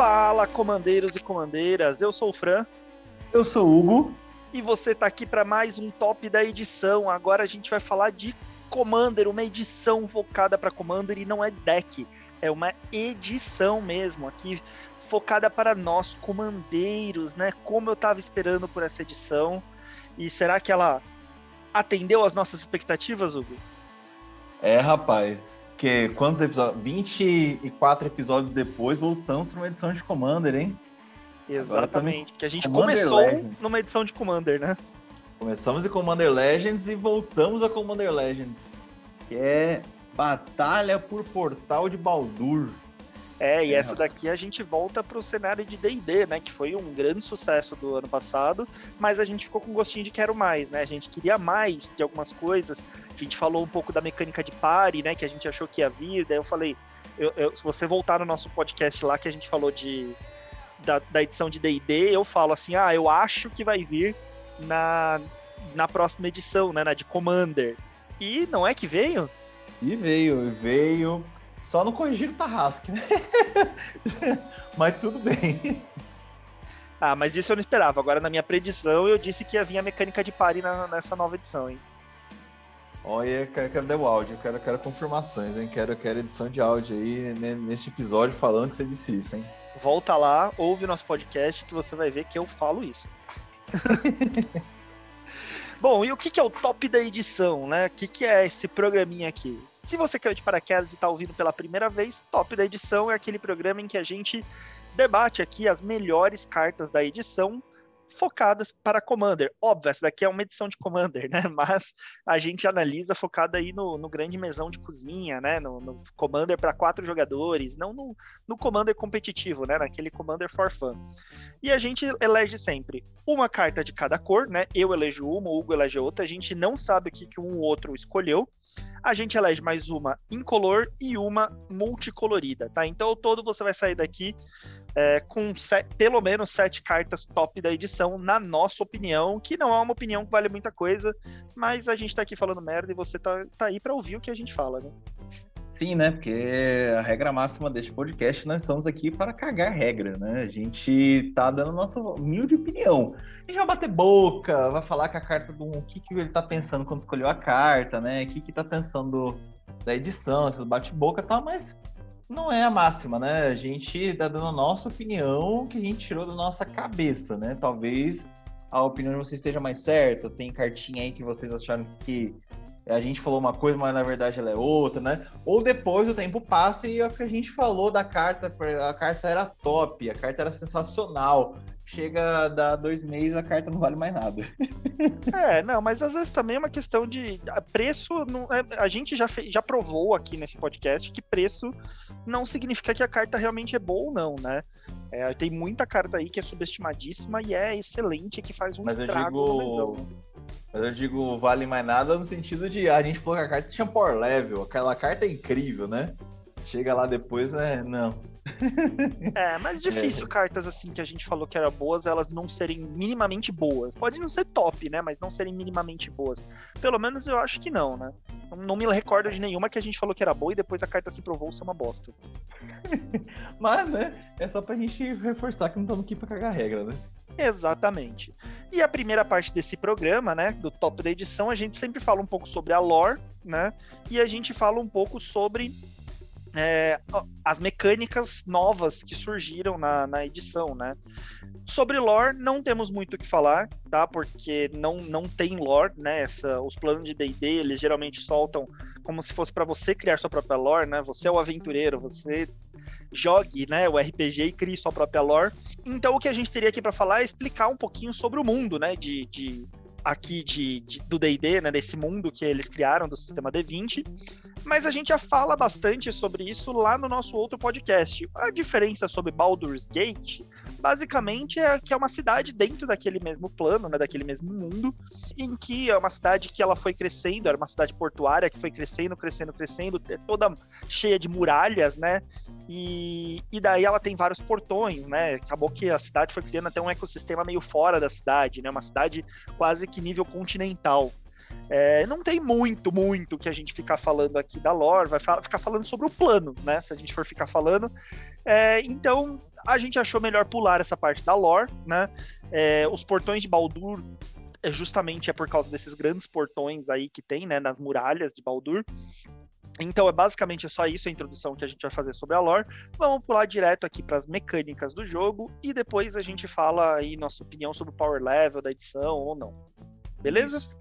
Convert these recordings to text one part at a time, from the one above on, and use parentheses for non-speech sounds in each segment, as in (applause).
Fala, comandeiros e comandeiras. Eu sou o Fran. Eu sou o Hugo. E você tá aqui para mais um top da edição. Agora a gente vai falar de Commander, uma edição focada para Commander e não é deck, é uma edição mesmo aqui focada para nós comandeiros, né? Como eu tava esperando por essa edição. E será que ela atendeu às nossas expectativas, Hugo? É, rapaz. Que quantos episódios? 24 episódios depois, voltamos para uma edição de Commander, hein? Exatamente. Que a gente Commander começou Legends. numa edição de Commander, né? Começamos em Commander Legends e voltamos a Commander Legends. Que é Batalha por Portal de Baldur. É, e é, essa daqui a gente volta para o cenário de D&D, né, que foi um grande sucesso do ano passado, mas a gente ficou com gostinho de quero mais, né? A gente queria mais de algumas coisas. A gente falou um pouco da mecânica de pare, né, que a gente achou que ia vir. Daí eu falei, eu, eu, se você voltar no nosso podcast lá que a gente falou de da, da edição de D&D, eu falo assim, ah, eu acho que vai vir na na próxima edição, né, na de Commander. E não é que veio? E veio, veio. Só não corrigir o Tarrasque, né? (laughs) mas tudo bem. Ah, mas isso eu não esperava. Agora, na minha predição, eu disse que ia vir a mecânica de pare na, nessa nova edição, hein? Olha, quero, quero dar o áudio, quero, quero confirmações, hein? Quero, quero edição de áudio aí né, neste episódio falando que você disse isso, hein? Volta lá, ouve o nosso podcast que você vai ver que eu falo isso. (laughs) Bom, e o que, que é o top da edição, né? O que, que é esse programinha aqui? Se você caiu de paraquedas e está ouvindo pela primeira vez, top da edição é aquele programa em que a gente debate aqui as melhores cartas da edição focadas para Commander. Óbvio, essa daqui é uma edição de Commander, né? (laughs) Mas a gente analisa focada aí no, no grande mesão de cozinha, né? No, no Commander para quatro jogadores, não no, no Commander competitivo, né? Naquele Commander for fun. E a gente elege sempre uma carta de cada cor, né? Eu elejo uma, o Hugo elege outra. A gente não sabe o que, que um ou outro escolheu. A gente elege mais uma incolor e uma multicolorida, tá? Então, ao todo você vai sair daqui é, com pelo menos sete cartas top da edição, na nossa opinião, que não é uma opinião que vale muita coisa, mas a gente tá aqui falando merda e você tá, tá aí para ouvir o que a gente fala, né? Sim, né? Porque a regra máxima deste podcast, nós estamos aqui para cagar regra, né? A gente tá dando nossa humilde opinião. A gente vai bater boca, vai falar com a carta do o que, que ele tá pensando quando escolheu a carta, né? O que, que tá pensando da edição, esses bate-boca e tal, mas não é a máxima, né? A gente tá dando a nossa opinião que a gente tirou da nossa cabeça, né? Talvez a opinião de vocês esteja mais certa, tem cartinha aí que vocês acharam que a gente falou uma coisa, mas na verdade ela é outra, né? Ou depois o tempo passa e o que a gente falou da carta, a carta era top, a carta era sensacional chega a dar dois meses, a carta não vale mais nada. (laughs) É, não, mas às vezes também é uma questão de preço. Não, é, a gente já, fez, já provou aqui nesse podcast que preço não significa que a carta realmente é boa ou não, né? É, tem muita carta aí que é subestimadíssima e é excelente, que faz um mas estrago eu digo... Mas eu digo, vale mais nada no sentido de a gente falou que a carta tinha power level, aquela carta é incrível, né? Chega lá depois, né? Não. É, mas (laughs) difícil é. cartas assim que a gente falou que eram boas, elas não serem minimamente boas. Pode não ser top, né? Mas não serem minimamente boas. Pelo menos eu acho que não, né? Não me recordo de nenhuma que a gente falou que era boa e depois a carta se provou ser uma bosta. (laughs) mas, né? É só pra gente reforçar que não estamos aqui pra cagar regra, né? Exatamente. E a primeira parte desse programa, né, do top da edição, a gente sempre fala um pouco sobre a lore, né, e a gente fala um pouco sobre é, as mecânicas novas que surgiram na, na edição, né? Sobre lore, não temos muito o que falar, tá? Porque não, não tem lore, né? Essa, os planos de D&D, eles geralmente soltam como se fosse para você criar sua própria lore, né? Você é o aventureiro, você jogue, né, o RPG e crie sua própria lore. Então o que a gente teria aqui para falar é explicar um pouquinho sobre o mundo, né, de, de aqui de, de do D&D, né, desse mundo que eles criaram do sistema D20, mas a gente já fala bastante sobre isso lá no nosso outro podcast. A diferença sobre Baldur's Gate, basicamente, é que é uma cidade dentro daquele mesmo plano, né, daquele mesmo mundo, em que é uma cidade que ela foi crescendo, era uma cidade portuária que foi crescendo, crescendo, crescendo, é toda cheia de muralhas, né, e, e daí ela tem vários portões, né? Acabou que a cidade foi criando até um ecossistema meio fora da cidade, né? Uma cidade quase que nível continental. É, não tem muito, muito que a gente ficar falando aqui da lore, vai ficar falando sobre o plano, né? Se a gente for ficar falando. É, então, a gente achou melhor pular essa parte da lore, né? É, os portões de Baldur é justamente é por causa desses grandes portões aí que tem, né, nas muralhas de Baldur. Então, é basicamente só isso a introdução que a gente vai fazer sobre a lore. Vamos pular direto aqui para as mecânicas do jogo e depois a gente fala aí nossa opinião sobre o power level da edição ou não. Beleza? Isso.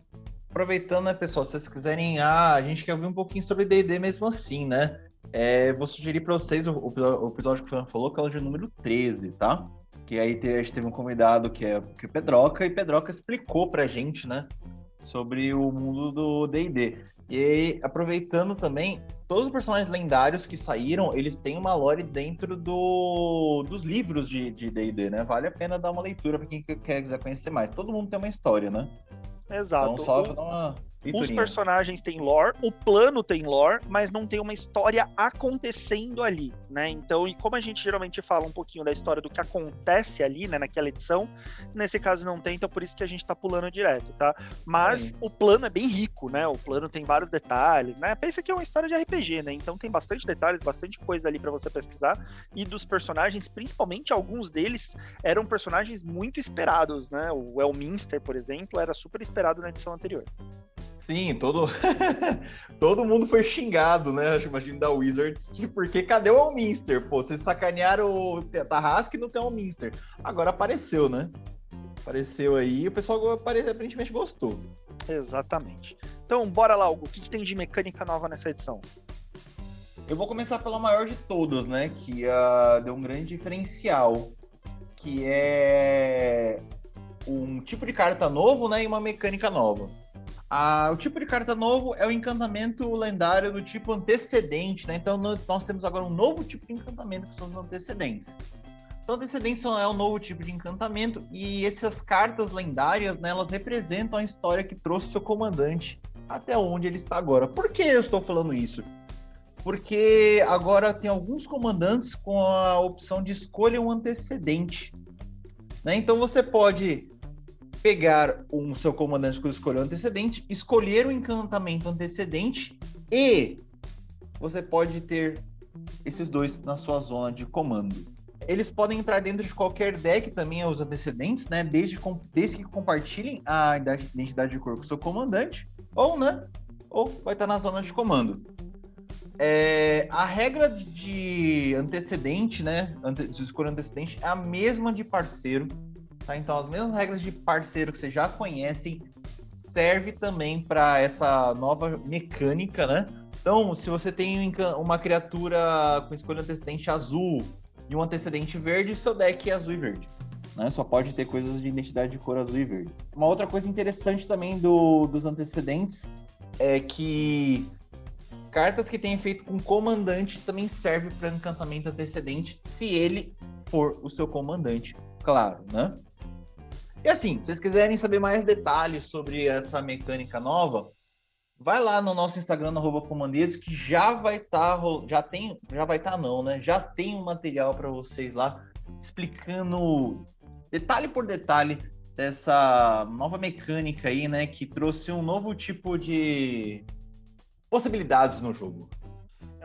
Aproveitando, né, pessoal, se vocês quiserem, ah, a gente quer ouvir um pouquinho sobre D&D mesmo assim, né? É, vou sugerir para vocês o, o, episódio que o Fernando falou, que é o de número 13, tá? Que aí a gente teve um convidado que é, que é Pedroca, e Pedroca explicou pra gente, né? Sobre o mundo do D&D. E aí, aproveitando também, todos os personagens lendários que saíram, eles têm uma lore dentro do, dos livros de D&D, né? Vale a pena dar uma leitura para quem quer quiser conhecer mais. Todo mundo tem uma história, né? Exato. Então só o... dar os personagens têm lore, o plano tem lore, mas não tem uma história acontecendo ali, né? Então, e como a gente geralmente fala um pouquinho da história do que acontece ali, né, naquela edição, nesse caso não tem, então por isso que a gente tá pulando direto, tá? Mas o plano é bem rico, né? O plano tem vários detalhes, né? Pensa que é uma história de RPG, né? Então tem bastante detalhes, bastante coisa ali para você pesquisar e dos personagens, principalmente alguns deles eram personagens muito esperados, né? O Elminster, por exemplo, era super esperado na edição anterior. Sim, todo, (laughs) todo mundo foi xingado, né? Imagino da Wizards, que porque cadê o Alminster? Pô, vocês sacanearam o Tarrasque e não tem o Alminster. Agora apareceu, né? Apareceu aí o pessoal aparentemente gostou. Exatamente. Então, bora lá, Hugo. O que, que tem de mecânica nova nessa edição? Eu vou começar pela maior de todas, né? Que uh, deu um grande diferencial. Que é um tipo de carta novo, né? E uma mecânica nova. Ah, o tipo de carta novo é o encantamento lendário do tipo antecedente, né? Então nós temos agora um novo tipo de encantamento que são os antecedentes. Então, antecedentes é um novo tipo de encantamento e essas cartas lendárias, né, elas representam a história que trouxe seu comandante até onde ele está agora. Por que eu estou falando isso? Porque agora tem alguns comandantes com a opção de escolha um antecedente. Né? Então você pode pegar um seu comandante que escolheu antecedente, escolher o encantamento antecedente e você pode ter esses dois na sua zona de comando. Eles podem entrar dentro de qualquer deck também, os antecedentes, né? Desde, desde que compartilhem a identidade de cor com o seu comandante, ou, né? Ou vai estar na zona de comando. É, a regra de antecedente, né? De escolha antecedente é a mesma de parceiro Tá? Então, as mesmas regras de parceiro que vocês já conhecem serve também para essa nova mecânica, né? Então, se você tem uma criatura com escolha antecedente azul e um antecedente verde, seu deck é azul e verde. Né? Só pode ter coisas de identidade de cor azul e verde. Uma outra coisa interessante também do, dos antecedentes é que cartas que têm efeito com comandante também serve para encantamento antecedente, se ele for o seu comandante, claro, né? E assim, se vocês quiserem saber mais detalhes sobre essa mecânica nova, vai lá no nosso Instagram, no comandeiros, que já vai estar, tá, já tem, já vai estar tá não, né? Já tem um material para vocês lá explicando detalhe por detalhe dessa nova mecânica aí, né, que trouxe um novo tipo de possibilidades no jogo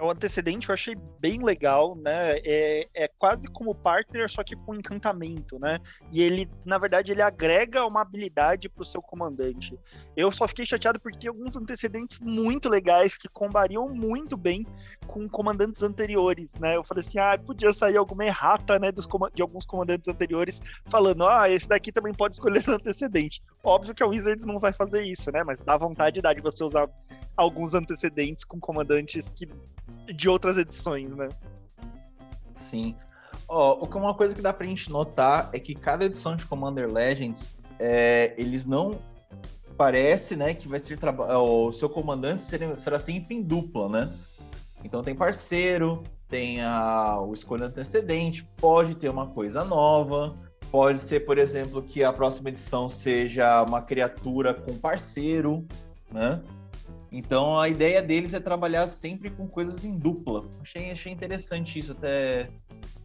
o antecedente eu achei bem legal, né? É, é quase como partner, só que com encantamento, né? E ele, na verdade, ele agrega uma habilidade pro seu comandante. Eu só fiquei chateado porque tem alguns antecedentes muito legais que combariam muito bem com comandantes anteriores, né? Eu falei assim, ah, podia sair alguma errata, né, dos de alguns comandantes anteriores, falando, ah, esse daqui também pode escolher (laughs) antecedente. Óbvio que a Wizards não vai fazer isso, né? Mas dá vontade de você usar alguns antecedentes com comandantes que de outras edições, né? Sim. Ó, oh, uma coisa que dá pra gente notar é que cada edição de Commander Legends, é, eles não parece, né, que vai ser o seu comandante será, será sempre em dupla, né? Então tem parceiro, tem a, o escolha antecedente, pode ter uma coisa nova, pode ser, por exemplo, que a próxima edição seja uma criatura com parceiro, né? Então a ideia deles é trabalhar sempre com coisas em dupla. Achei, achei interessante isso, até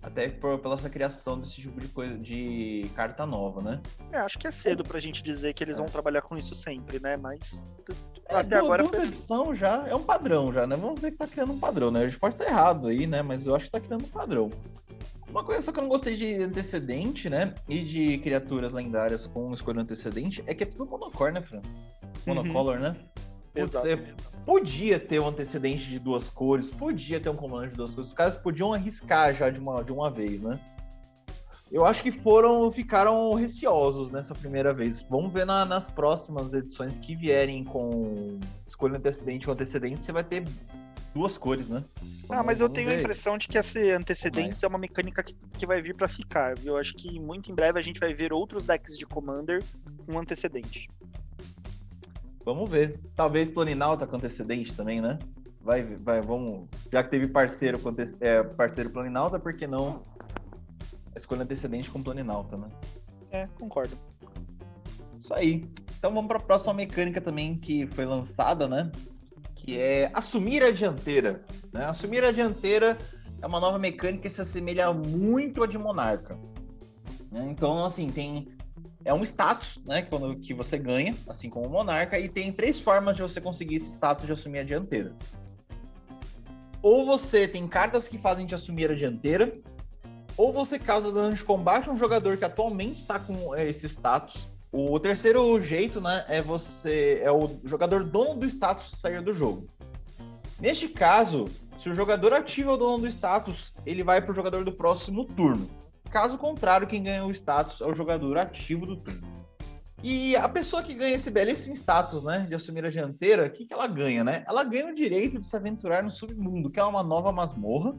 Até por, pela essa criação desse tipo de coisa, de carta nova, né? É, acho que é cedo pra gente dizer que eles vão é. trabalhar com isso sempre, né? Mas é, até agora foi edição já é um padrão já, né? Vamos dizer que tá criando um padrão, né? A gente pode estar errado aí, né? Mas eu acho que tá criando um padrão. Uma coisa só que eu não gostei de antecedente, né? E de criaturas lendárias com escolha antecedente é que é tudo monocor, né, Fran? Uhum. Monocolor, uhum. né? Você podia ter um antecedente de duas cores, podia ter um comando de duas cores. Os caras podiam arriscar já de uma, de uma vez, né? Eu acho que foram, ficaram receosos nessa primeira vez. Vamos ver na, nas próximas edições que vierem com escolha antecedente ou antecedente, você vai ter duas cores, né? Ah, mas eu tenho a impressão de que esse antecedentes é uma mecânica que, que vai vir para ficar? Eu acho que muito em breve a gente vai ver outros decks de Commander com antecedente. Vamos ver. Talvez Planinalta com antecedente também, né? Vai, vai, vamos. Já que teve parceiro é, parceiro Planinalta, por que não escolha antecedente com Planinalta, né? É, concordo. Isso aí. Então vamos para a próxima mecânica também que foi lançada, né? que é assumir a dianteira. Né? Assumir a dianteira é uma nova mecânica que se assemelha muito à de Monarca. Né? Então, assim, tem é um status, né, quando que você ganha, assim como o Monarca, e tem três formas de você conseguir esse status de assumir a dianteira. Ou você tem cartas que fazem te assumir a dianteira, ou você causa dano de combate a um jogador que atualmente está com é, esse status, o terceiro jeito, né, é você é o jogador dono do status sair do jogo. Neste caso, se o jogador ativa o dono do status, ele vai para o jogador do próximo turno. Caso contrário, quem ganha o status é o jogador ativo do turno. E a pessoa que ganha esse belíssimo status, né, de assumir a dianteira, o que, que ela ganha, né? Ela ganha o direito de se aventurar no submundo, que é uma nova masmorra,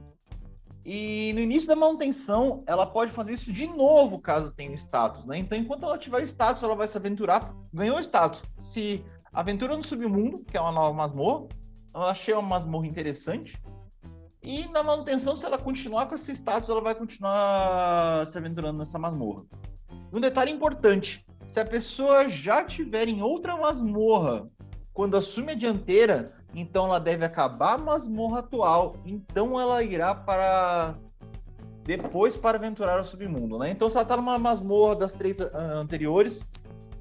e no início da manutenção, ela pode fazer isso de novo, caso tenha status, né? Então, enquanto ela tiver status, ela vai se aventurar. Ganhou status. Se aventura no submundo, que é uma nova masmorra, eu achei uma masmorra interessante. E na manutenção, se ela continuar com esse status, ela vai continuar se aventurando nessa masmorra. Um detalhe importante: se a pessoa já tiver em outra masmorra quando assume a dianteira, então ela deve acabar a masmorra atual, então ela irá para depois para aventurar o submundo, né? Então se ela tá numa masmorra das três uh, anteriores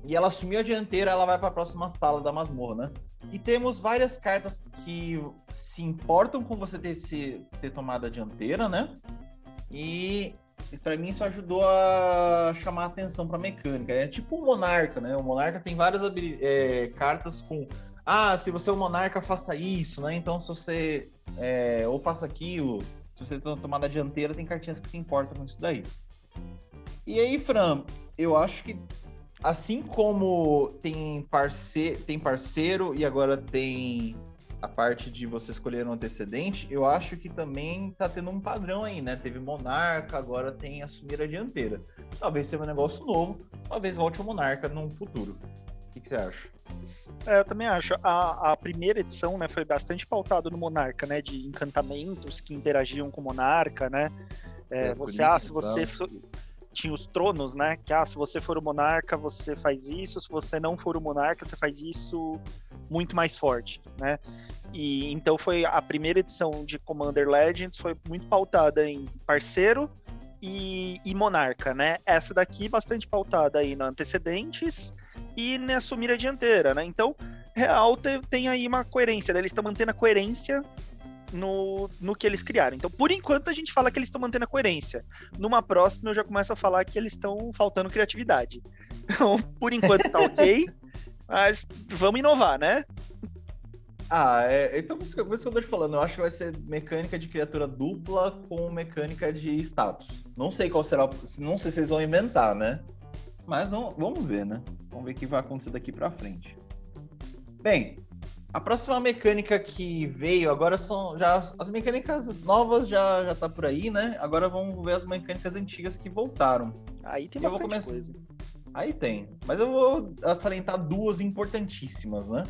e ela assumiu a dianteira, ela vai para a próxima sala da masmorra, né? E temos várias cartas que se importam com você ter, se, ter tomado a dianteira, né? E, e para mim isso ajudou a chamar a atenção para a mecânica. É tipo o Monarca, né? O Monarca tem várias é, cartas com ah, se você é um monarca, faça isso, né? Então, se você é, ou faça aquilo, se você tá tomar da dianteira, tem cartinhas que se importam com isso daí. E aí, Fran, eu acho que assim como tem, parce tem parceiro e agora tem a parte de você escolher um antecedente, eu acho que também tá tendo um padrão aí, né? Teve Monarca, agora tem assumir a dianteira. Talvez seja um negócio novo, talvez volte o Monarca num futuro. O que, que você acha? É, eu também acho. A, a primeira edição, né, foi bastante pautado no Monarca, né, de encantamentos que interagiam com o Monarca, né. É, é, você, ah, se você tinha os tronos, né, que ah, se você for o Monarca, você faz isso, se você não for o Monarca, você faz isso muito mais forte, né. E então foi a primeira edição de Commander Legends foi muito pautada em parceiro e, e monarca, né? Essa daqui bastante pautada aí no antecedentes e né, assumir a dianteira, né? Então, real tem, tem aí uma coerência, né? eles estão mantendo a coerência no, no que eles criaram. Então, por enquanto, a gente fala que eles estão mantendo a coerência. Numa próxima, eu já começo a falar que eles estão faltando criatividade. (laughs) Então, por enquanto, tá ok. (laughs) mas vamos inovar, né? Ah, é, então por isso, que, eu tô te falando, eu acho que vai ser mecânica de criatura dupla com mecânica de status. Não sei qual será, não sei se eles vão inventar, né? Mas vamos, vamos ver, né? Vamos ver o que vai acontecer daqui para frente. Bem, a próxima mecânica que veio agora são já as mecânicas novas já já tá por aí, né? Agora vamos ver as mecânicas antigas que voltaram. Aí tem bastante começar... coisa. Aí tem, mas eu vou salientar duas importantíssimas, né?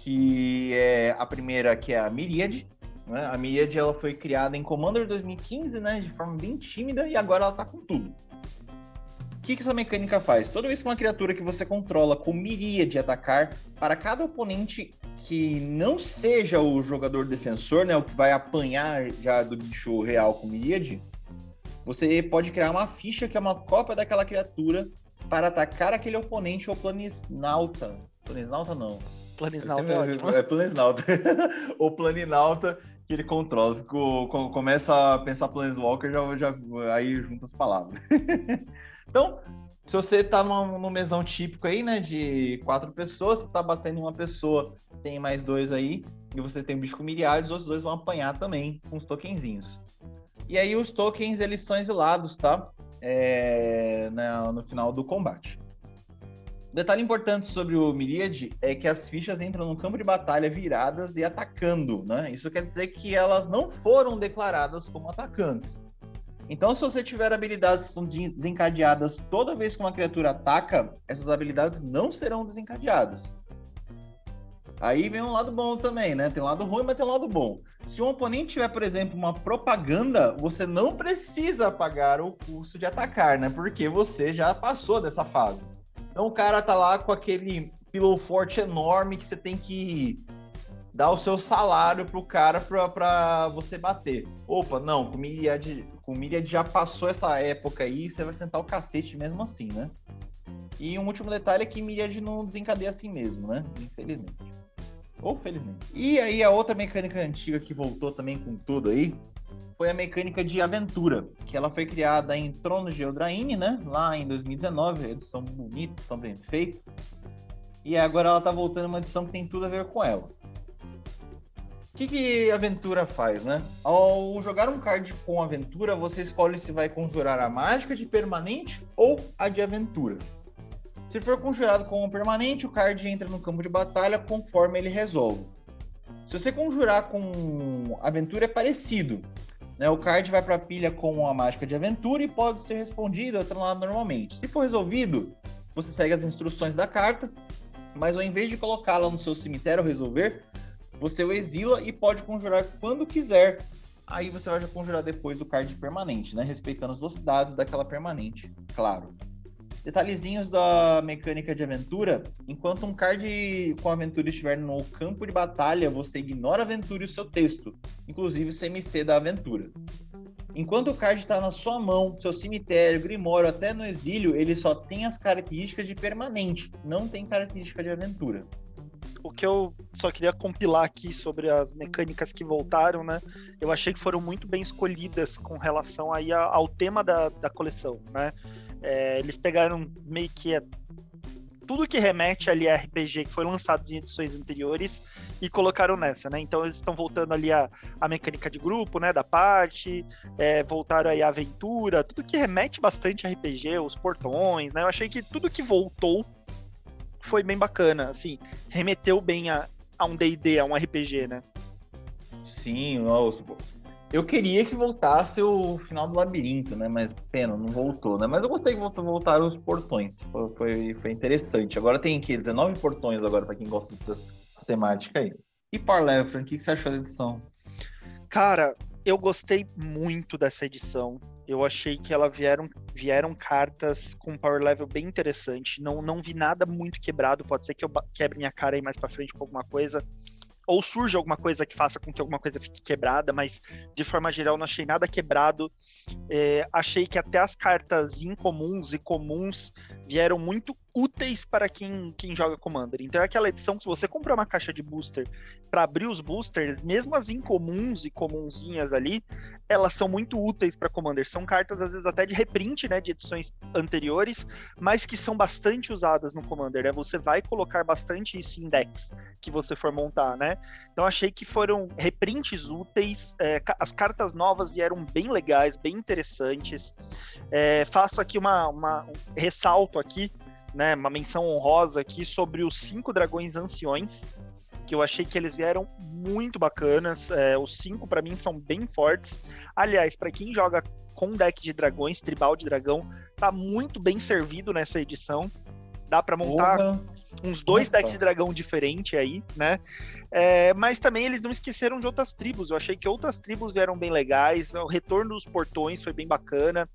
Que é a primeira que é a Myriad, né? A Myriad ela foi criada em Commander 2015, né? De forma bem tímida e agora ela tá com tudo. O que, que essa mecânica faz? Toda vez que uma criatura que você controla com miríade atacar, para cada oponente que não seja o jogador defensor, né, o que vai apanhar já do bicho real com miríade, você pode criar uma ficha que é uma cópia daquela criatura para atacar aquele oponente ou planisnauta. Planisnauta não. Planisnauta é, é, é planisnauta. (laughs) ou planinauta que ele controla. Fico, começa a pensar Planeswalker, já, já, aí junta as palavras. (laughs) então, se você tá numa, num mesão típico aí, né, de quatro pessoas, você tá batendo em uma pessoa, tem mais dois aí, e você tem um bicho com milhares, os dois vão apanhar também com os tokenzinhos. E aí os tokens, eles são exilados, tá? É, né, no final do combate. Detalhe importante sobre o Myriad é que as fichas entram no campo de batalha viradas e atacando, né? Isso quer dizer que elas não foram declaradas como atacantes. Então, se você tiver habilidades que são desencadeadas toda vez que uma criatura ataca, essas habilidades não serão desencadeadas. Aí vem um lado bom também, né? Tem um lado ruim, mas tem um lado bom. Se um oponente tiver, por exemplo, uma propaganda, você não precisa pagar o custo de atacar, né? Porque você já passou dessa fase. Então o cara tá lá com aquele pillow forte enorme que você tem que dar o seu salário pro cara pra, pra você bater. Opa, não, com Com Myriad já passou essa época aí, você vai sentar o cacete mesmo assim, né? E um último detalhe é que Myriad não desencadeia assim mesmo, né? Infelizmente. Ou felizmente. E aí a outra mecânica antiga que voltou também com tudo aí foi a mecânica de aventura, que ela foi criada em Tronos de Eldraine, né? Lá em 2019, edição bonita, edição bem feita. E agora ela tá voltando uma edição que tem tudo a ver com ela. Que, que a aventura faz, né? Ao jogar um card com aventura, você escolhe se vai conjurar a mágica de permanente ou a de aventura. Se for conjurado com permanente, o card entra no campo de batalha conforme ele resolve. Se você conjurar com aventura, é parecido. Né? O card vai para a pilha com a mágica de aventura e pode ser respondido ou lado normalmente. Se for resolvido, você segue as instruções da carta, mas ao invés de colocá-la no seu cemitério resolver, você o exila e pode conjurar quando quiser. Aí você vai conjurar depois do card permanente, né? Respeitando as velocidades daquela permanente, claro. Detalhezinhos da mecânica de aventura: enquanto um card com aventura estiver no campo de batalha, você ignora a aventura e o seu texto, inclusive o CMC da aventura. Enquanto o card está na sua mão, seu cemitério, grimório, até no exílio, ele só tem as características de permanente, não tem característica de aventura. O que eu só queria compilar aqui sobre as mecânicas que voltaram, né? Eu achei que foram muito bem escolhidas com relação aí ao tema da, da coleção, né? É, eles pegaram meio que é, tudo que remete ali a RPG que foi lançado em edições anteriores e colocaram nessa, né? Então eles estão voltando ali a, a mecânica de grupo, né? Da parte, é, voltaram aí a aventura, tudo que remete bastante a RPG, os portões, né? Eu achei que tudo que voltou foi bem bacana, assim, remeteu bem a, a um D&D, a um RPG, né? Sim, os, eu queria que voltasse o final do labirinto, né? Mas pena, não voltou, né? Mas eu gostei que voltaram os portões. Foi, foi, foi interessante. Agora tem que 19 portões agora para quem gosta dessa temática aí. E Level, o que você achou da edição? Cara, eu gostei muito dessa edição. Eu achei que ela vieram, vieram cartas com power level bem interessante. Não, não vi nada muito quebrado. Pode ser que eu quebre minha cara aí mais para frente com alguma coisa ou surge alguma coisa que faça com que alguma coisa fique quebrada, mas de forma geral não achei nada quebrado. É, achei que até as cartas incomuns e comuns vieram muito úteis para quem, quem joga Commander. Então é aquela edição que se você comprar uma caixa de booster para abrir os boosters, mesmo as incomuns e comunzinhas ali, elas são muito úteis para Commander. São cartas às vezes até de reprint, né, de edições anteriores, mas que são bastante usadas no Commander, né? Você vai colocar bastante isso em decks que você for montar, né? Então achei que foram reprints úteis, é, as cartas novas vieram bem legais, bem interessantes. É, faço aqui uma, uma um ressalto aqui né, uma menção honrosa aqui sobre os cinco dragões anciões, que eu achei que eles vieram muito bacanas. É, os cinco, para mim, são bem fortes. Aliás, para quem joga com deck de dragões, tribal de dragão, tá muito bem servido nessa edição. Dá para montar uns dois Nossa. decks de dragão diferentes aí, né? É, mas também eles não esqueceram de outras tribos. Eu achei que outras tribos vieram bem legais. O retorno dos portões foi bem bacana.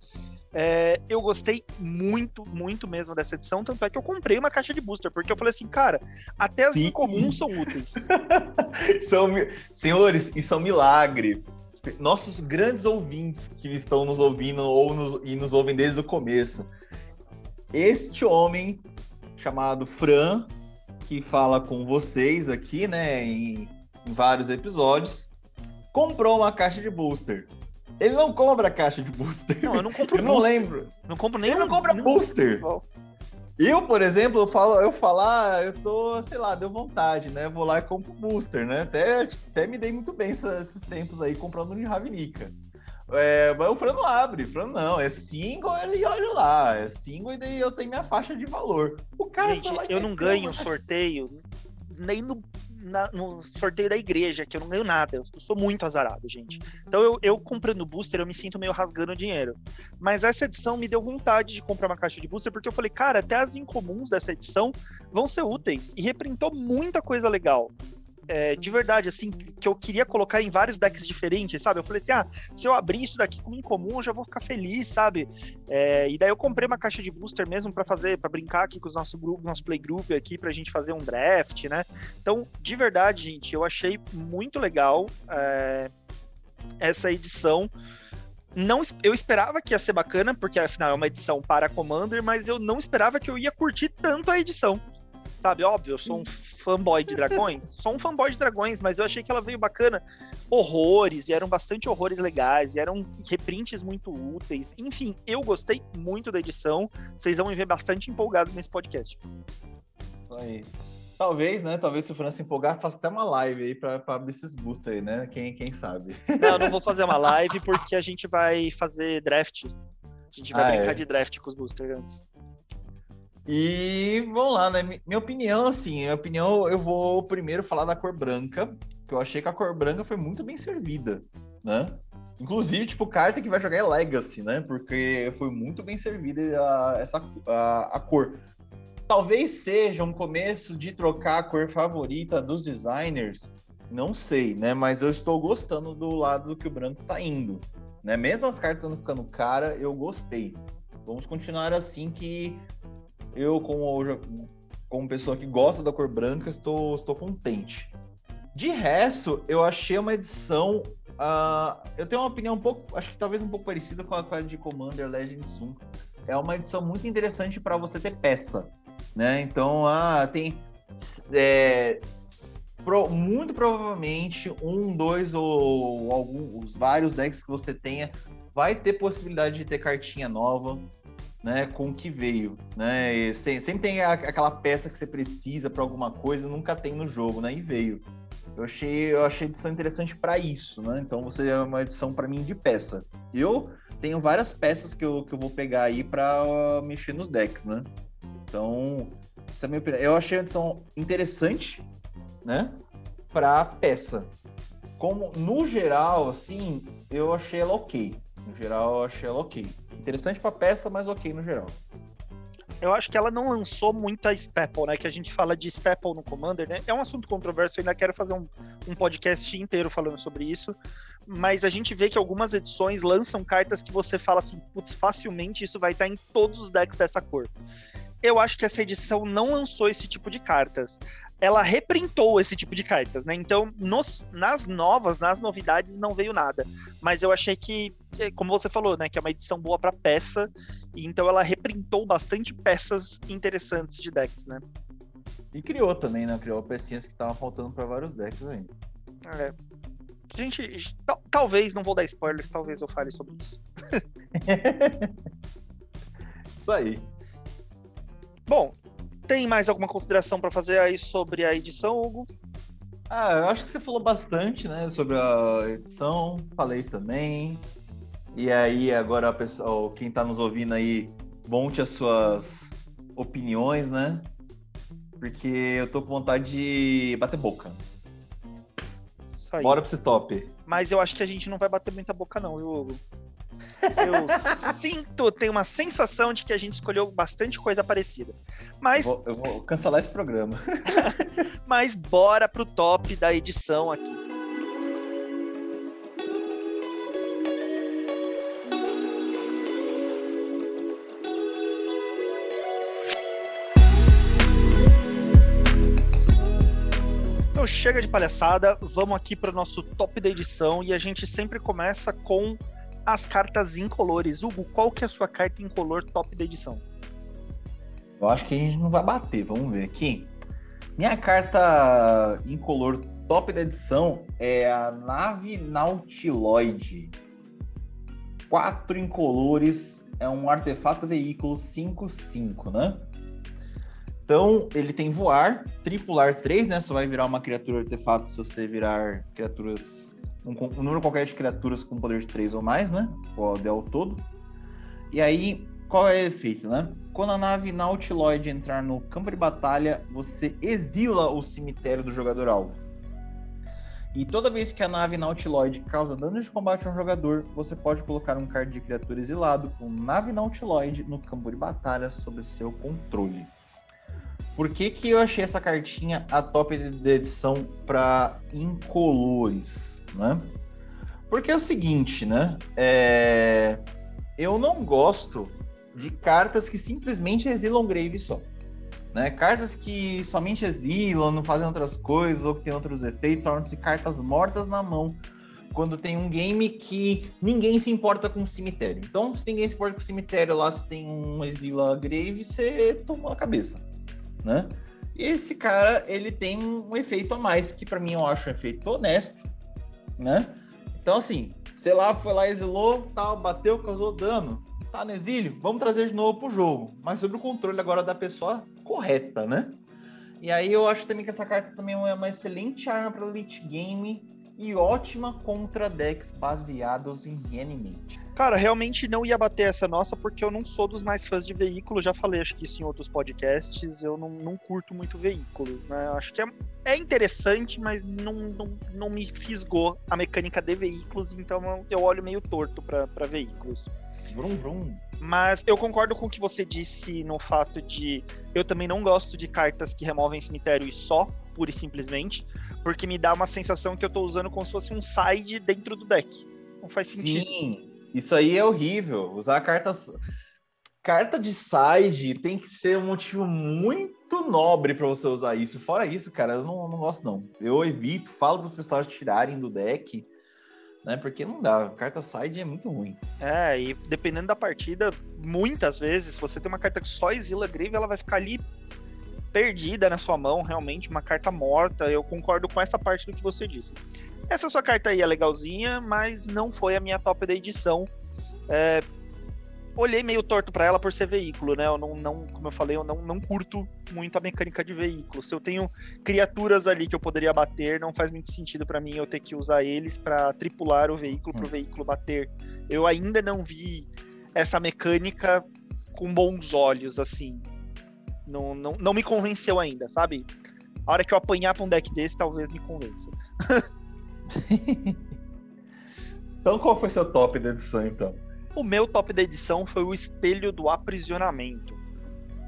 É, eu gostei muito, muito mesmo dessa edição, tanto é que eu comprei uma caixa de booster, porque eu falei assim, cara, até as Sim. incomuns são úteis. (laughs) são, senhores, isso é um milagre. nossos grandes ouvintes que estão nos ouvindo ou nos, e nos ouvem desde o começo. Este homem chamado Fran, que fala com vocês aqui, né, em, em vários episódios, comprou uma caixa de booster. Ele não compra caixa de booster. Não, eu não compro (laughs) eu booster. não lembro. Não compro nem Ele não compra booster. Eu, por exemplo, eu falo, eu falar, eu tô, sei lá, deu vontade, né? Vou lá e compro booster, né? Até, até me dei muito bem esses tempos aí comprando de Ravnica. É, mas o Fran não abre, o Fran não, é single, ele olha lá, é single e daí eu tenho minha faixa de valor. O cara Gente, eu não ganho sorteio nem no, na- no sorteio da igreja, que eu não ganho nada. Eu sou muito azarado, gente. Então eu, eu comprando booster, eu me sinto meio rasgando dinheiro. Mas essa edição me deu vontade de comprar uma caixa de booster, porque eu falei, cara, até as incomuns dessa edição vão ser úteis. E reprintou muita coisa legal. É, de verdade, assim, que eu queria colocar em vários decks diferentes, sabe? Eu falei assim, ah, se eu abrir isso daqui como incomum, eu já vou ficar feliz, sabe? É, e daí eu comprei uma caixa de booster mesmo pra fazer, pra brincar aqui com os nossos grupos, nosso playgroup aqui, pra gente fazer um draft, né? Então, de verdade, gente, eu achei muito legal é, essa edição. Não, eu esperava que ia ser bacana, porque afinal é uma edição para Commander, mas eu não esperava que eu ia curtir tanto a edição. Sabe, óbvio, eu sou um fanboy de dragões, sou um fanboy de dragões, mas eu achei que ela veio bacana. Horrores, vieram bastante horrores legais, vieram reprints muito úteis. Enfim, eu gostei muito da edição. Vocês vão me ver bastante empolgado nesse podcast. Aí. Talvez, né? Talvez se o Fran se empolgar, faça até uma live aí pra, pra abrir esses boosters aí, né? Quem, quem sabe. Não, não vou fazer uma live porque a gente vai fazer draft. A gente vai Ah, brincar é. de draft com os boosters antes. E vamos lá, né? Mi- Minha opinião, assim, minha opinião, eu vou primeiro falar da cor branca, que eu achei que a cor branca foi muito bem servida, né? Inclusive, tipo, carta que vai jogar é Legacy, né? Porque foi muito bem servida a, essa, a, a cor. Talvez seja um começo de trocar a cor favorita dos designers, não sei, né? Mas eu estou gostando do lado do que o branco tá indo, né? Mesmo as cartas não ficando cara, eu gostei. Vamos continuar assim que eu, como, como pessoa que gosta da cor branca, estou, estou contente. De resto, eu achei uma edição. ah, eu tenho uma opinião um pouco, acho que talvez um pouco parecida com a, com a de Commander Legends 1. É uma edição muito interessante para você ter peça, né? Então, ah, tem é, pro- muito provavelmente um, dois ou alguns vários decks que você tenha vai ter possibilidade de ter cartinha nova, né, com o que veio, né? E se- sempre tem a- aquela peça que você precisa para alguma coisa, nunca tem no jogo, né? E veio. Eu achei, eu achei a edição interessante para isso, né? Então você é uma edição para mim de peça. Eu tenho várias peças que eu, que eu vou pegar aí para mexer nos decks, né? Então, essa é a minha opinião. Eu achei a edição interessante, né? Para peça. Como no geral, assim, eu achei ela ok. No geral, eu achei ela ok. Interessante pra peça, mas ok no geral. Eu acho que ela não lançou muita staple, né? Que a gente fala de staple no Commander, né? É um assunto controverso, eu ainda quero fazer um, um podcast inteiro falando sobre isso. Mas a gente vê que algumas edições lançam cartas que você fala assim, putz, facilmente isso vai estar em todos os decks dessa cor. Eu acho que essa edição não lançou esse tipo de cartas. Ela reprintou esse tipo de cartas, né? Então, nos- nas novas, nas novidades, não veio nada. Mas eu achei que, como você falou, né? Que é uma edição boa para peça. E então ela reprintou bastante peças interessantes de decks, né? E criou também, né? Criou pecinhas que estavam faltando pra vários decks aí. É. Gente, tal- talvez, não vou dar spoilers, talvez eu fale sobre isso. (laughs) Isso aí. Bom, tem mais alguma consideração para fazer aí sobre a edição, Hugo? Ah, eu acho que você falou bastante, né? Sobre a edição. Falei também. E aí, agora, pessoal, quem tá nos ouvindo aí, monte as suas opiniões, né? Porque eu tô com vontade de bater boca. Isso aí. Bora pra esse top. Mas eu acho que a gente não vai bater muita boca, não, viu, Hugo? Eu sinto, tenho uma sensação de que a gente escolheu bastante coisa parecida. Eu Mas, vou, eu vou cancelar esse programa. (laughs) mas bora pro top da edição aqui. Então chega de palhaçada, vamos aqui para o nosso top da edição e a gente sempre começa com as cartas incolores. Hugo, qual que é a sua carta incolor top da edição? Eu acho que a gente não vai bater, vamos ver aqui. Minha carta incolor top da edição é a nave Nautiloid. Quatro incolores, é um artefato veículo 5-5, né? Então, ele tem voar, tripular 3, né? Só vai virar uma criatura artefato se você virar criaturas. Um, um número qualquer de criaturas com poder de 3 ou mais, né? O del todo. E aí, qual é o efeito, né? Quando a nave Nautiloid entrar no campo de batalha, você exila o cemitério do jogador alvo. E toda vez que a nave Nautiloid causa dano de combate a um jogador, você pode colocar um card de criatura exilado com nave Nautiloid no campo de batalha sob seu controle. Por que, que eu achei essa cartinha a top de edição para incolores, né? Porque é o seguinte, né? É... Eu não gosto de cartas que simplesmente exilam grave só. Né? Cartas que somente exilam, não fazem outras coisas, ou que tem outros efeitos, tornam-se cartas mortas na mão quando tem um game que ninguém se importa com o cemitério. Então, se ninguém se importa com o cemitério lá, se tem um exila grave, você tomou a cabeça, né? E esse cara, ele tem um efeito a mais, que para mim eu acho um efeito honesto, né? Então, assim, sei lá, foi lá, exilou, tal, bateu, causou dano tá no exílio, vamos trazer de novo pro jogo, mas sobre o controle agora da pessoa correta, né? E aí eu acho também que essa carta também é uma excelente arma para late game e ótima contra decks baseados em reanimate. Cara, realmente não ia bater essa nossa porque eu não sou dos mais fãs de veículo. Já falei, acho que isso em outros podcasts. Eu não, não curto muito veículos, né? Acho que é, é interessante, mas não, não, não me fisgou a mecânica de veículos, então eu olho meio torto para veículos. Vrum, vrum. Mas eu concordo com o que você disse no fato de eu também não gosto de cartas que removem cemitério e só, pura e simplesmente, porque me dá uma sensação que eu tô usando como se fosse um side dentro do deck. Não faz sentido. Sim, isso aí é horrível. Usar cartas. Carta de side tem que ser um motivo muito nobre para você usar isso. Fora isso, cara, eu não, não gosto, não. Eu evito, falo para os pessoas tirarem do deck né? Porque não dá, carta side é muito ruim. É, e dependendo da partida, muitas vezes, se você tem uma carta que só exila Grave, ela vai ficar ali perdida na sua mão, realmente, uma carta morta. Eu concordo com essa parte do que você disse. Essa sua carta aí é legalzinha, mas não foi a minha top da edição. É, olhei meio torto para ela por ser veículo, né? Eu não, não, como eu falei, eu não, não curto muito a mecânica de veículo. Se eu tenho criaturas ali que eu poderia bater, não faz muito sentido para mim eu ter que usar eles para tripular o veículo para o hum. veículo bater. Eu ainda não vi essa mecânica com bons olhos, assim. Não, não, não me convenceu ainda, sabe? A hora que eu apanhar pra um deck desse, talvez me convença. (laughs) (laughs) então, qual foi seu top da edição, então? O meu top da edição foi o Espelho do Aprisionamento.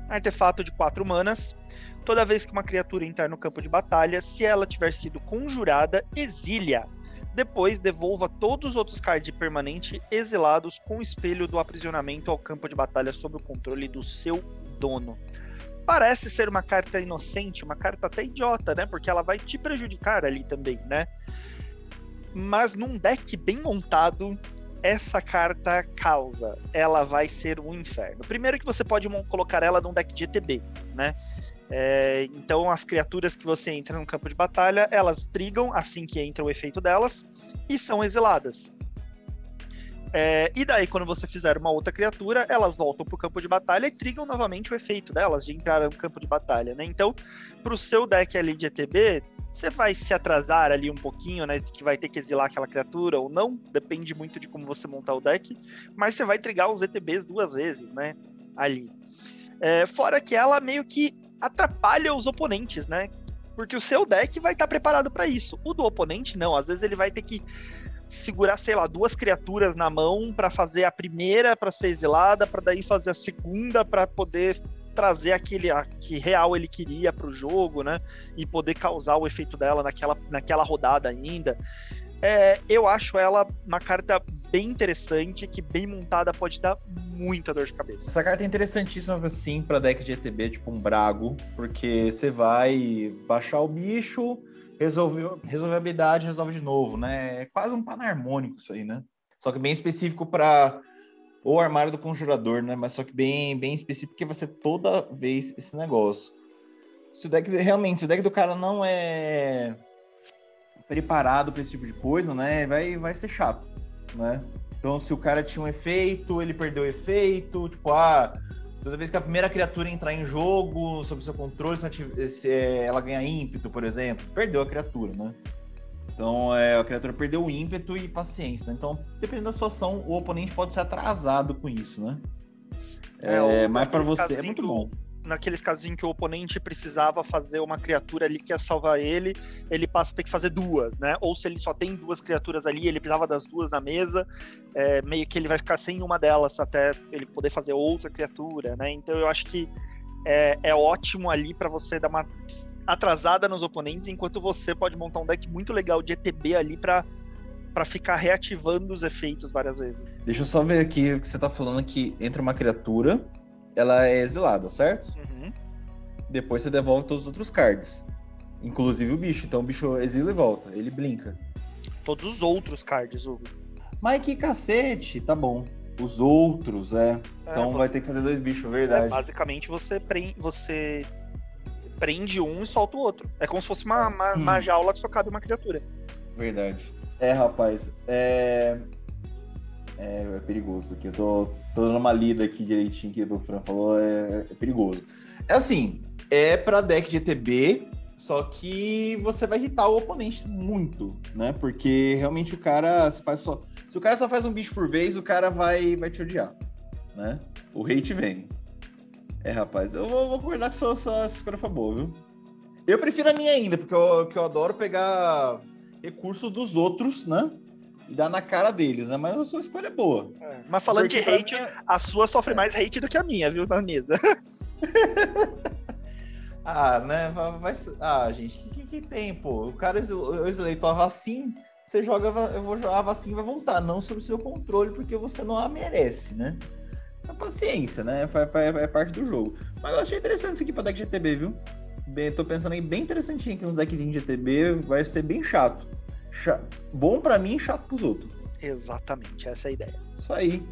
Artefato de 4 manas. Toda vez que uma criatura entrar no campo de batalha, se ela tiver sido conjurada, exilia. Depois, devolva todos os outros cards permanente exilados com o Espelho do Aprisionamento ao campo de batalha sob o controle do seu dono. Parece ser uma carta inocente, uma carta até idiota, né? Porque ela vai te prejudicar ali também, né? Mas num deck bem montado, essa carta causa, ela vai ser um inferno. Primeiro que você pode colocar ela num deck de ETB, né? É, então as criaturas que você entra no campo de batalha, elas trigam assim que entra o efeito delas e são exiladas. É, e daí, quando você fizer uma outra criatura, elas voltam para o campo de batalha e trigam novamente o efeito delas de entrar no campo de batalha, né? Então, para o seu deck ali de ETB, você vai se atrasar ali um pouquinho, né? Que vai ter que exilar aquela criatura ou não, depende muito de como você montar o deck, mas você vai trigar os ETBs duas vezes, né? Ali. É, fora que ela meio que atrapalha os oponentes, né? Porque o seu deck vai estar preparado para isso. O do oponente, não. Às vezes ele vai ter que segurar, sei lá, duas criaturas na mão para fazer a primeira para ser exilada, para daí fazer a segunda para poder trazer aquele a, que real ele queria para o jogo, né? E poder causar o efeito dela naquela, naquela rodada ainda. É, eu acho ela uma carta bem interessante, que bem montada pode dar muita dor de cabeça. Essa carta é interessantíssima, assim, para deck de ETB, tipo um Brago, porque você vai baixar o bicho, resolveu, resolve a habilidade, resolve de novo, né? É quase um panarmônico isso aí, né? Só que bem específico para o armário do conjurador, né? Mas só que bem, bem específico, porque vai ser toda vez esse negócio. Se o deck, realmente, se o deck do cara não é preparado para esse tipo de coisa, né? Vai, vai ser chato, né? Então, se o cara tinha um efeito, ele perdeu o efeito, tipo, ah, toda vez que a primeira criatura entrar em jogo, sob seu controle, se é, ela ganha ímpeto, por exemplo, perdeu a criatura, né? Então, é, a criatura perdeu o ímpeto e paciência. Né? Então, dependendo da situação, o oponente pode ser atrasado com isso, né? É, é mas para você é muito bom naqueles casos em que o oponente precisava fazer uma criatura ali que ia salvar ele, ele passa a ter que fazer duas, né? Ou se ele só tem duas criaturas ali, ele precisava das duas na mesa, é, meio que ele vai ficar sem uma delas até ele poder fazer outra criatura, né? Então eu acho que é, é ótimo ali para você dar uma atrasada nos oponentes, enquanto você pode montar um deck muito legal de ETB ali para para ficar reativando os efeitos várias vezes. Deixa eu só ver aqui o que você tá falando que entre uma criatura ela é exilada, certo? Uhum. Depois você devolve todos os outros cards. Inclusive o bicho. Então o bicho exila e volta. Ele blinca. Todos os outros cards, Hugo. Mas que cacete, tá bom. Os outros, é. é então você... vai ter que fazer dois bichos, verdade. É, basicamente você prende, você prende um e solta o outro. É como se fosse uma, uma, hum. uma jaula que só cabe uma criatura. Verdade. É, rapaz. É. É, é perigoso aqui. Eu tô, tô dando uma lida aqui direitinho que o Fran falou, é, é perigoso. É assim, é para deck de ETB, só que você vai irritar o oponente muito, né? Porque realmente o cara se faz só. Se o cara só faz um bicho por vez, o cara vai, vai te odiar, né? O hate vem. É, rapaz, eu vou, vou concordar que sua, sua escolha foi boa, viu? Eu prefiro a minha ainda, porque eu, que eu adoro pegar recursos dos outros, né? e dar na cara deles, né? Mas a sua escolha é boa. É, mas falando Porque de hate, mim... a sua sofre mais hate do que a minha, viu, na mesa. (laughs) ah, né? Vai, ah, gente, o que, que, que, tem, pô? O cara eleitor assim, você joga, eu vou jogar assim vai voltar, não sob seu controle, porque você não a merece, né? É paciência, né? É, é, parte do jogo. Mas eu achei interessante isso aqui pra deck GTB, viu? Bem, tô pensando aí bem interessantinho aqui nos deckzinhos de GTB, vai ser bem chato bom para mim e chato pros outros. Exatamente, essa é a ideia. Isso aí.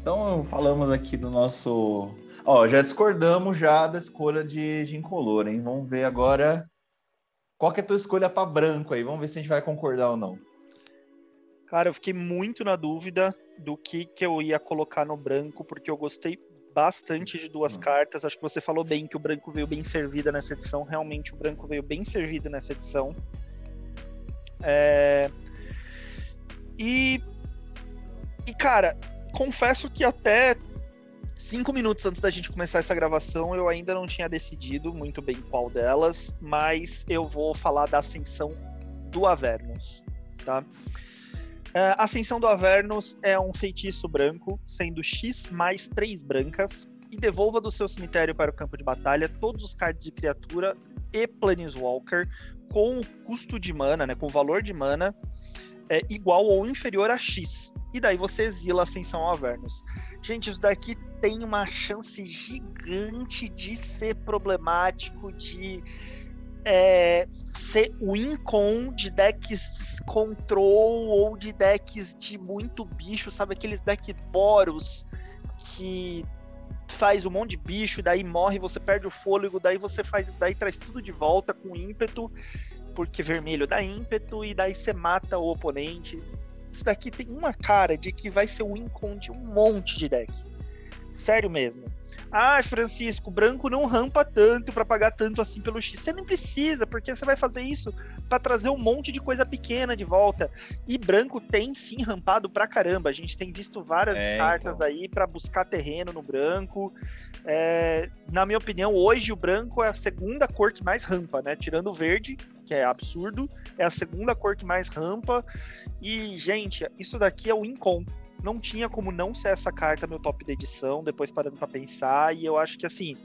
Então falamos aqui do nosso. Ó, já discordamos já da escolha de, de incolor, hein? Vamos ver agora qual que é a tua escolha para branco aí. Vamos ver se a gente vai concordar ou não. Cara, eu fiquei muito na dúvida do que, que eu ia colocar no branco, porque eu gostei bastante de duas hum. cartas. Acho que você falou bem que o branco veio bem servido nessa edição. Realmente, o branco veio bem servido nessa edição. É... E, e, cara, confesso que até cinco minutos antes da gente começar essa gravação, eu ainda não tinha decidido muito bem qual delas, mas eu vou falar da ascensão do Avernus, tá? É, ascensão do Avernus é um feitiço branco, sendo X mais três brancas, e devolva do seu cemitério para o campo de batalha todos os cards de criatura e Planeswalker com o custo de mana, né, com o valor de mana é, igual ou inferior a X. E daí você exila Ascensão ao Avernus. Gente, isso daqui tem uma chance gigante de ser problemático, de é, ser win con de decks control ou de decks de muito bicho, sabe? Aqueles deck Boros que faz um monte de bicho, daí morre, você perde o fôlego, daí você faz, daí traz tudo de volta com ímpeto, porque vermelho dá ímpeto, e daí você mata o oponente. Isso daqui tem uma cara de que vai ser o incon de um monte de deck. Sério mesmo. Ah, Francisco, branco não rampa tanto para pagar tanto assim pelo X. Você nem precisa, porque você vai fazer isso para trazer um monte de coisa pequena de volta. E branco tem sim rampado pra caramba. A gente tem visto várias é, cartas então. aí para buscar terreno no branco. É, na minha opinião, hoje o branco é a segunda cor que mais rampa, né? Tirando o verde, que é absurdo, é a segunda cor que mais rampa. E, gente, isso daqui é o Incon não tinha como não ser essa carta meu top da edição, depois parando para pensar, e eu acho que assim,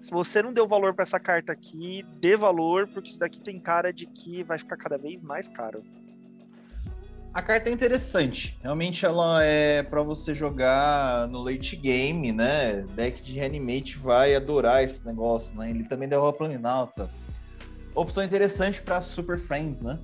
se você não deu valor para essa carta aqui, dê valor, porque isso daqui tem cara de que vai ficar cada vez mais caro. A carta é interessante. Realmente ela é para você jogar no late game, né? Deck de reanimate vai adorar esse negócio, né? Ele também derruba Planinalta. opção interessante para Super Friends, né?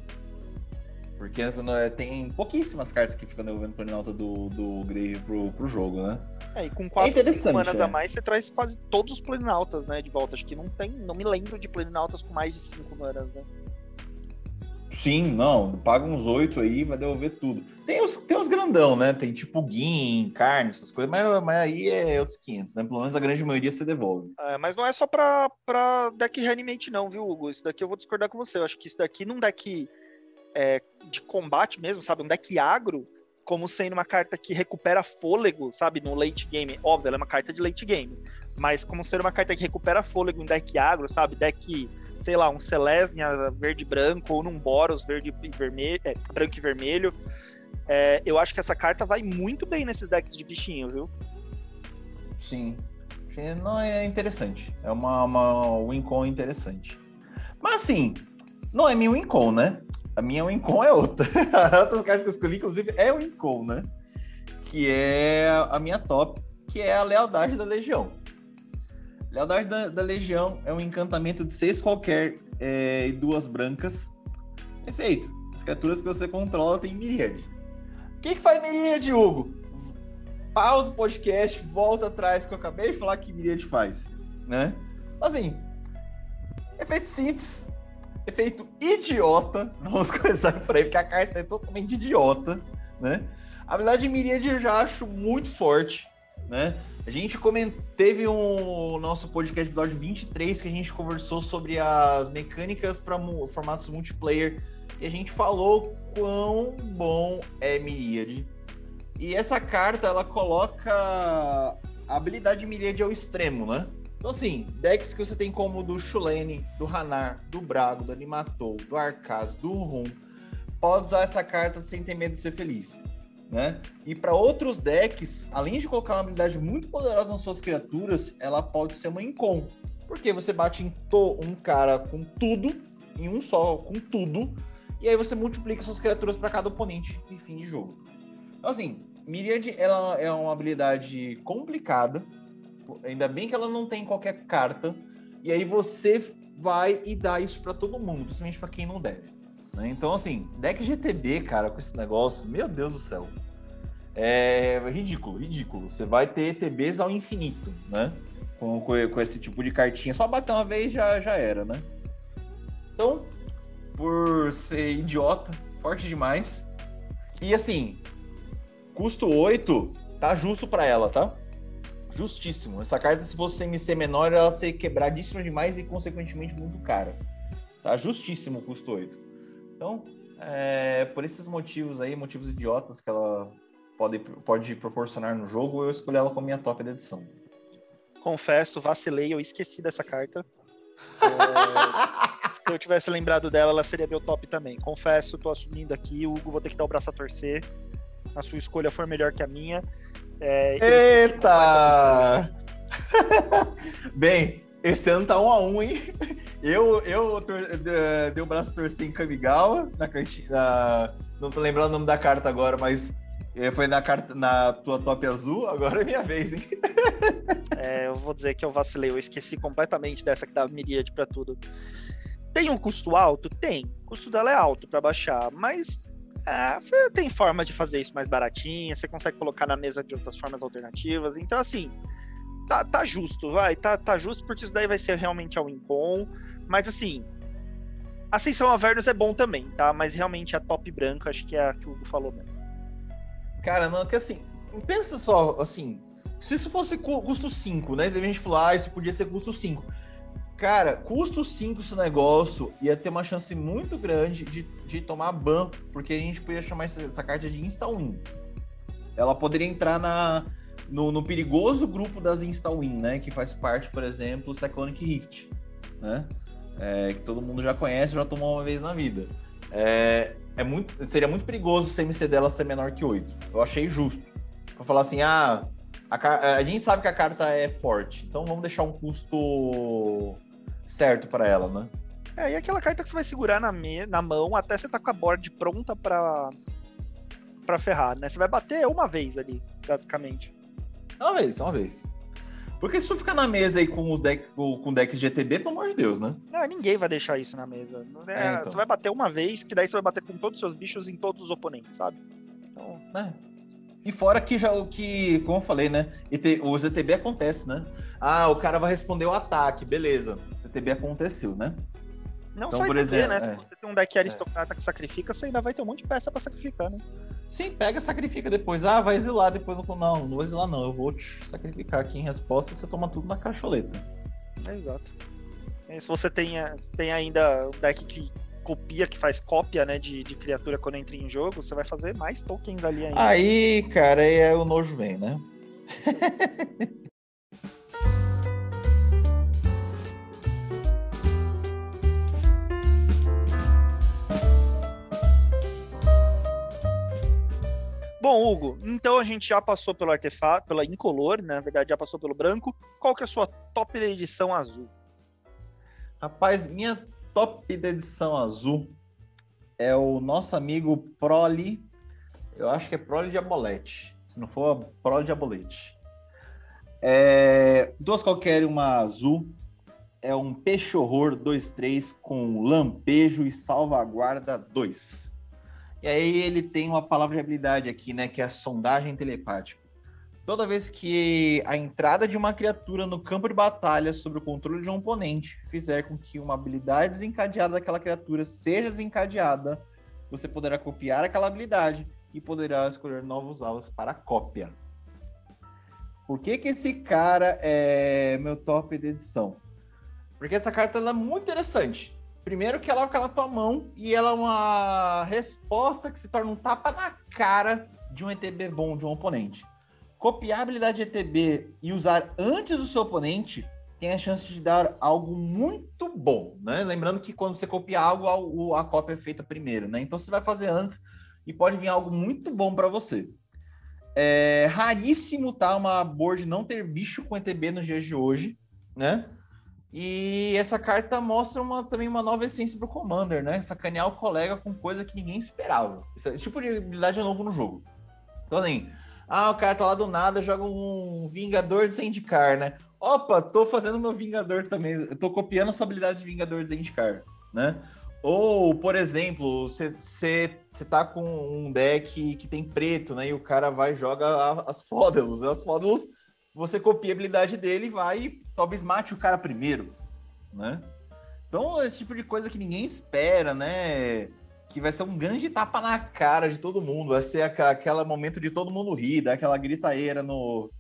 Porque é, tem pouquíssimas cartas que ficam devolvendo Planinauta do, do Grave pro, pro jogo, né? É, e com 4 é manas é. a mais, você traz quase todos os Planinautas, né, de volta. Acho que não tem, não me lembro de Planinautas com mais de 5 manas, né? Sim, não, paga uns 8 aí, vai devolver tudo. Tem os, tem os grandão, né? Tem tipo Gin, carne, essas coisas, mas, mas aí é outros 500, né? Pelo menos a grande maioria você devolve. É, mas não é só pra, pra deck reanimate, não, viu, Hugo? Isso daqui eu vou discordar com você. Eu acho que isso daqui num deck é, de combate mesmo, sabe? Um deck agro, como sendo uma carta que recupera fôlego, sabe? No late game. Óbvio, ela é uma carta de late game. Mas como ser uma carta que recupera fôlego em deck agro, sabe? Deck, sei lá, um Celestia verde branco, ou num Boros verde e vermelho, é, branco e vermelho. É, eu acho que essa carta vai muito bem nesses decks de bichinho, viu? Sim. Não é interessante. É uma, uma win-con interessante. Mas assim, não é minha win-con, né? A minha Wincon é outra. (laughs) a outra carta que eu escolhi, inclusive, é o Wincon, né? Que é a minha top, que é a Lealdade da Legião. Lealdade da, da Legião é um encantamento de seis qualquer é, e duas brancas. Efeito. As criaturas que você controla têm Miríade. O que, que faz Miríade, Hugo? Pausa o podcast, volta atrás que eu acabei de falar que Miríade faz. Né? Assim, efeito simples efeito idiota. (laughs) Vamos começar por aí, porque a carta é totalmente idiota, né? A habilidade de Miríade eu já acho muito forte, né? A gente teve um nosso podcast episódio 23 que a gente conversou sobre as mecânicas para formatos multiplayer e a gente falou quão bom é Miríade. E essa carta ela coloca a habilidade de Miríade ao extremo, né? Então, assim, decks que você tem como do Shulene, do Hanar, do Brago, do Animatou, do Arcaz, do Rum, pode usar essa carta sem ter medo de ser feliz. Né? E para outros decks, além de colocar uma habilidade muito poderosa nas suas criaturas, ela pode ser uma Incon. Porque você bate em um cara com tudo, em um só, com tudo, e aí você multiplica suas criaturas para cada oponente em fim de jogo. Então, assim, Myriad ela é uma habilidade complicada, Ainda bem que ela não tem qualquer carta. E aí você vai e dá isso para todo mundo, principalmente para quem não deve. Né? Então, assim, deck GTB, cara, com esse negócio, meu Deus do céu. É ridículo, ridículo. Você vai ter ETBs ao infinito, né? Com, com, com, esse tipo de cartinha. Só bater uma vez já, já era, né? Então, por ser idiota, forte demais. E assim, custo 8 tá justo para ela, tá? Justíssimo. Essa carta, se fosse MC menor, ela ser quebradíssima demais e, consequentemente, muito cara. Tá justíssimo o custo 8. Então, é, por esses motivos aí, motivos idiotas que ela pode, pode proporcionar no jogo, eu escolhi ela como minha top da edição. Confesso, vacilei, eu esqueci dessa carta. (laughs) É, se eu tivesse lembrado dela, ela seria meu top também. Confesso, tô assumindo aqui, o Hugo vou ter que dar o braço a torcer. A sua escolha for melhor que a minha. É, Eita! (laughs) Bem, esse ano tá um a um, hein? Eu, eu dei o braço a torcer em Kamigawa, na cantina. Não tô lembrando o nome da carta agora, mas eh, foi na, carta, na tua top azul, agora é minha vez, hein? (laughs) É, eu vou dizer que eu vacilei, eu esqueci completamente dessa que dava miríade pra tudo. Tem um custo alto? Tem. O custo dela é alto para baixar, mas é, você tem forma de fazer isso mais baratinho, você consegue colocar na mesa de outras formas alternativas. Então, assim, tá, tá justo, vai, tá, tá justo, porque isso daí vai ser realmente a Wincon. Mas, assim, Ascensão Avernus é bom também, tá? Mas realmente a top branca, acho que é a que o Hugo falou mesmo. Cara, não, que assim, pensa só, assim, se isso fosse custo 5, né? A gente falar, ah, isso podia ser custo 5. Cara, custo 5 esse negócio ia ter uma chance muito grande de, de tomar ban, porque a gente podia chamar essa, essa carta de Insta-Win. Ela poderia entrar na, no, no, perigoso grupo das Insta-Win, né? Que faz parte, por exemplo, Cyclonic Rift, né? É, que todo mundo já conhece, já tomou uma vez na vida. É, é muito, seria muito perigoso o CMC dela ser menor que 8. Eu achei justo. Pra falar assim, ah, a, a gente sabe que a carta é forte, então vamos deixar um custo certo para ela, né? É, e aquela carta que você vai segurar na, me, na mão até você tá com a board pronta para para ferrar, né? Você vai bater uma vez ali, basicamente. Uma vez, uma vez. Porque se tu ficar na mesa aí com o deck, com decks de ETB, pelo amor de Deus, né? Não, ninguém vai deixar isso na mesa. É, é, então. Você vai bater uma vez, que daí você vai bater com todos os seus bichos em todos os oponentes, sabe? Então, né? E fora que já o que, como eu falei, né? os ETB acontece, né? Ah, o cara vai responder o ataque, beleza. O ETB aconteceu, né? Não então, só por exemplo, né? É. Se você tem um deck aristocrata é. que sacrifica, você ainda vai ter um monte de peça para sacrificar, né? Sim, pega, sacrifica depois. Ah, vai exilar depois. Não, não, não vou exilar, não. Eu vou te sacrificar aqui em resposta e você toma tudo na cacholeta. É, exato. E se você tem, tem ainda um deck que copia, que faz cópia, né, de, de criatura quando entra em jogo, você vai fazer mais tokens ali ainda. Aí, cara, aí é o nojo vem, né? (laughs) Bom, Hugo, então a gente já passou pelo artefato, pela incolor, né? na verdade já passou pelo branco. Qual que é a sua top da edição azul? Rapaz, minha top da edição azul é o nosso amigo Proli. Eu acho que é Proli Diabolete. Se não for, Proli Diabolete. É, duas qualquer uma azul. É um peixe horror 2-3 com lampejo e salvaguarda 2. E aí ele tem uma palavra de habilidade aqui, né? Que é a sondagem telepática. Toda vez que a entrada de uma criatura no campo de batalha sobre o controle de um oponente fizer com que uma habilidade desencadeada daquela criatura seja desencadeada, você poderá copiar aquela habilidade e poderá escolher novos alvos para cópia. Por que, que esse cara é meu top de edição? Porque essa carta é muito interessante. Primeiro que ela fica na tua mão e ela é uma resposta que se torna um tapa na cara de um ETB bom de um oponente. Copiar a habilidade de ETB e usar antes do seu oponente tem a chance de dar algo muito bom, né? Lembrando que quando você copia algo, a cópia é feita primeiro, né? Então você vai fazer antes e pode vir algo muito bom para você. É raríssimo tá uma board não ter bicho com ETB nos dias de hoje, né? E essa carta mostra uma, também uma nova essência pro Commander, né? Sacanear o colega com coisa que ninguém esperava. Esse é tipo de habilidade é novo no jogo. Então, assim, ah, o cara tá lá do nada, joga um Vingador de Zendikar, né? Opa, tô fazendo meu Vingador também. Eu tô copiando sua habilidade de Vingador de Zendikar, né? Ou, por exemplo, você tá com um deck que tem preto, né? E o cara vai e joga as Fódelos. As Fódelos você copia a habilidade dele e vai e talvez mate o cara primeiro, né? Então, esse tipo de coisa que ninguém espera, né? Que vai ser um grande tapa na cara de todo mundo. Vai ser aquele momento de todo mundo rir, dar aquela gritaeira no,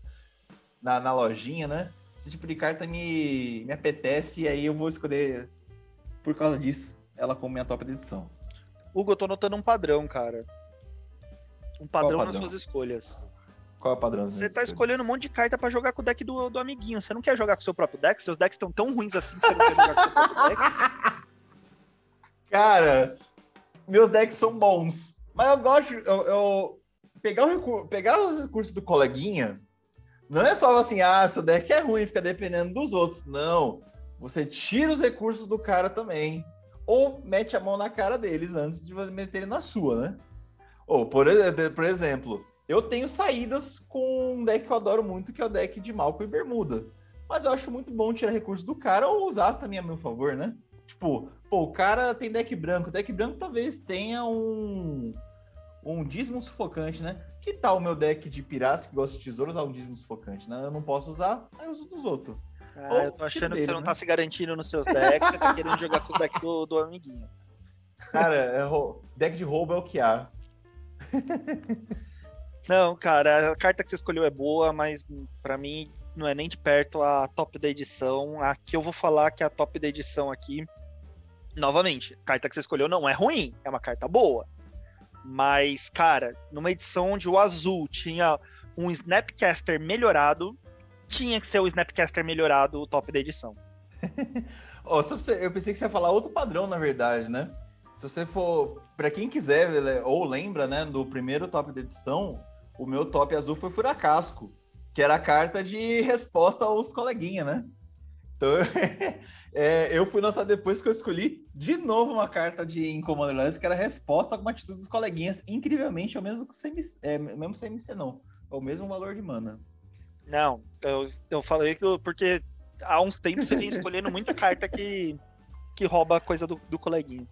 na, na lojinha, né? Esse tipo de carta me, me apetece e aí eu vou escolher, por causa disso, ela como minha top de edição. Hugo, eu tô notando um padrão, cara. Um padrão, padrão? nas suas escolhas. Qual é o padrão? Você tá escolhendo um monte de carta para jogar com o deck do, do amiguinho. Você não quer jogar com o seu próprio deck? Seus decks estão tão ruins assim que você não quer jogar com o seu próprio deck? (laughs) Cara, meus decks são bons. Mas eu gosto. Eu, eu pegar, o recurso, pegar os recursos do coleguinha não é só assim, ah, seu deck é ruim, fica dependendo dos outros. Não. Você tira os recursos do cara também. Ou mete a mão na cara deles antes de meterem na sua, né? Ou, por, por exemplo, eu tenho saídas com um deck que eu adoro muito, que é o deck de Malco e Bermuda. Mas eu acho muito bom tirar recursos do cara ou usar também a meu favor, né? Tipo, pô, o cara tem deck branco. Deck branco talvez tenha um. Um dízimo sufocante, né? Que tal o meu deck de piratas que gosta de tesouros usar um dízimo sufocante, né? Eu não posso usar, aí eu uso dos outros. Ah, ou, eu tô achando que dele, você não né? tá se garantindo nos seus decks, você tá querendo jogar com o deck do, do amiguinho. Cara, é, deck de roubo é o que há. (laughs) Não, cara, a carta que você escolheu é boa, mas para mim não é nem de perto a top da edição. Aqui eu vou falar que a top da edição aqui, novamente, a carta que você escolheu não é ruim, é uma carta boa. Mas, cara, numa edição onde o azul tinha um Snapcaster melhorado, tinha que ser o Snapcaster melhorado o top da edição. (laughs) eu pensei que você ia falar outro padrão, na verdade, né? Se você for, para quem quiser ou lembra, né, do primeiro top da edição, o meu top azul foi Furacasco, que era a carta de resposta aos coleguinhas, né? Então, (laughs) é, eu fui notar depois que eu escolhi de novo uma carta de Incommander Lands, que era resposta a uma atitude dos coleguinhas, incrivelmente, é o mesmo, CMC, é, mesmo CMC não, é o mesmo valor de mana. Não, eu, eu falei que porque há uns tempos você vem (laughs) escolhendo muita carta que, que rouba a coisa do, do coleguinha.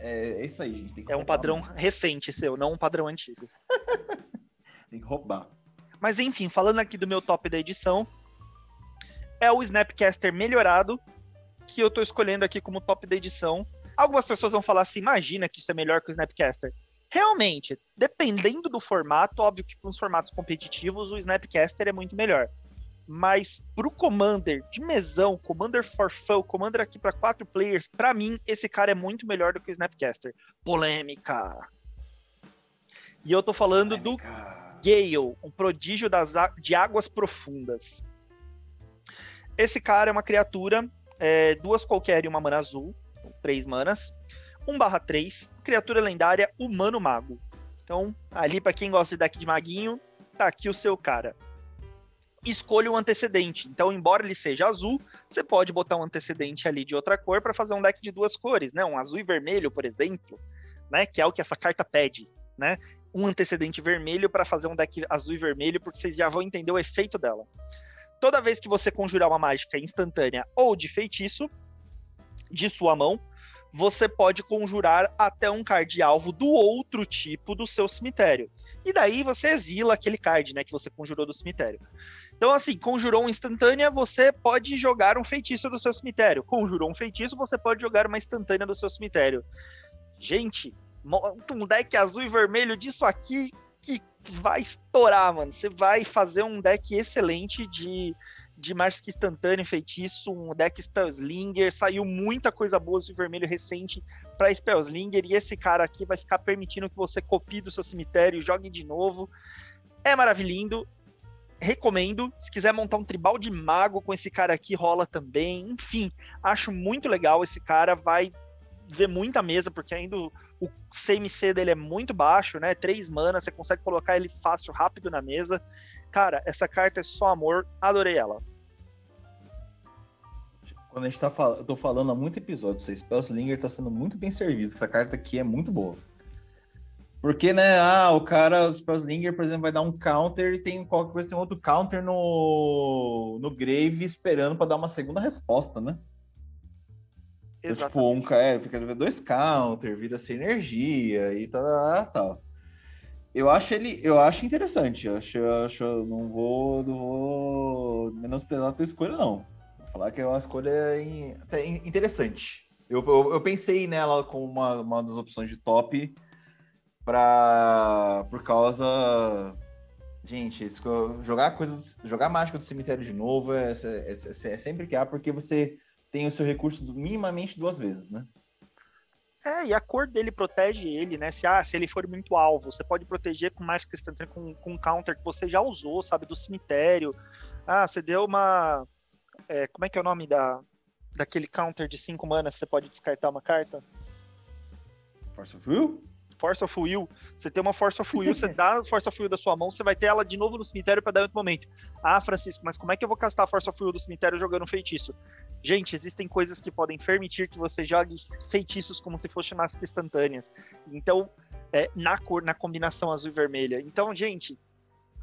É, é isso aí, gente. é um padrão recente seu, não um padrão antigo. (laughs) tem que roubar. Mas enfim, falando aqui do meu top da edição, é o Snapcaster melhorado, que eu tô escolhendo aqui como top da edição. Algumas pessoas vão falar assim: imagina que isso é melhor que o Snapcaster. Realmente, dependendo do formato, óbvio que para os formatos competitivos o Snapcaster é muito melhor. Mas pro Commander de mesão, Commander for Fun, Commander aqui para quatro players, para mim esse cara é muito melhor do que o Snapcaster. Polêmica. E eu tô falando Polêmica. do Gale, um prodígio das, de águas profundas. Esse cara é uma criatura, é, duas qualquer e uma mana azul, três manas. 1 barra 3, criatura lendária, humano mago. Então, ali para quem gosta de deck de maguinho, tá aqui o seu cara. Escolha um antecedente. Então, embora ele seja azul, você pode botar um antecedente ali de outra cor para fazer um deck de duas cores, né? Um azul e vermelho, por exemplo, né? Que é o que essa carta pede, né? Um antecedente vermelho para fazer um deck azul e vermelho, porque vocês já vão entender o efeito dela. Toda vez que você conjurar uma mágica instantânea ou de feitiço de sua mão, você pode conjurar até um card alvo do outro tipo do seu cemitério. E daí você exila aquele card, né, que você conjurou do cemitério. Então, assim, conjurou um instantânea, você pode jogar um feitiço do seu cemitério. Conjurou um feitiço, você pode jogar uma instantânea do seu cemitério. Gente, um deck azul e vermelho disso aqui que vai estourar, mano. Você vai fazer um deck excelente de de Marsk instantâneo feitiço, um deck Spellslinger, saiu muita coisa boa de vermelho recente para Spellslinger, e esse cara aqui vai ficar permitindo que você copie do seu cemitério, jogue de novo. É maravilhoso, recomendo. Se quiser montar um tribal de mago com esse cara aqui, rola também. Enfim, acho muito legal. Esse cara vai ver muita mesa, porque ainda o, CMC dele é muito baixo, né? Três manas, você consegue colocar ele fácil, rápido na mesa. Cara, essa carta é só amor, adorei ela. Quando a gente tá falando, eu tô falando há muito episódio, esse Spellslinger tá sendo muito bem servido. Essa carta aqui é muito boa. Porque, né, ah, o cara, o Spellslinger, por exemplo, vai dar um counter e tem qualquer coisa, tem outro counter no, no Grave esperando para dar uma segunda resposta, né? Então, tipo, um é, fica dois counter, vira sem energia e tal, tal. Eu acho ele, eu acho interessante. Eu acho, eu acho, não vou, não vou menosprezar a tua escolha, não. Vou falar que é uma escolha até interessante. Eu, eu, eu, pensei nela como uma, uma das opções de top para por causa gente jogar coisa jogar mágica do cemitério de novo é, é, é, é sempre que há porque você tem o seu recurso minimamente duas vezes né é, e a cor dele protege ele, né? Se, ah, se ele for muito alvo, você pode proteger com mágica instantânea, com, com um counter que você já usou, sabe? Do cemitério. Ah, você deu uma. É, como é que é o nome da, daquele counter de 5 manas? Você pode descartar uma carta? Force of Will? Force of Will. Você tem uma Force of Will, você (laughs) dá a Force of Will da sua mão, você vai ter ela de novo no cemitério para dar outro momento. Ah, Francisco, mas como é que eu vou castar a Force of Will do cemitério jogando um feitiço? Gente, existem coisas que podem permitir que você jogue feitiços como se fossem nas instantâneas. Então, é, na cor, na combinação azul e vermelha. Então, gente,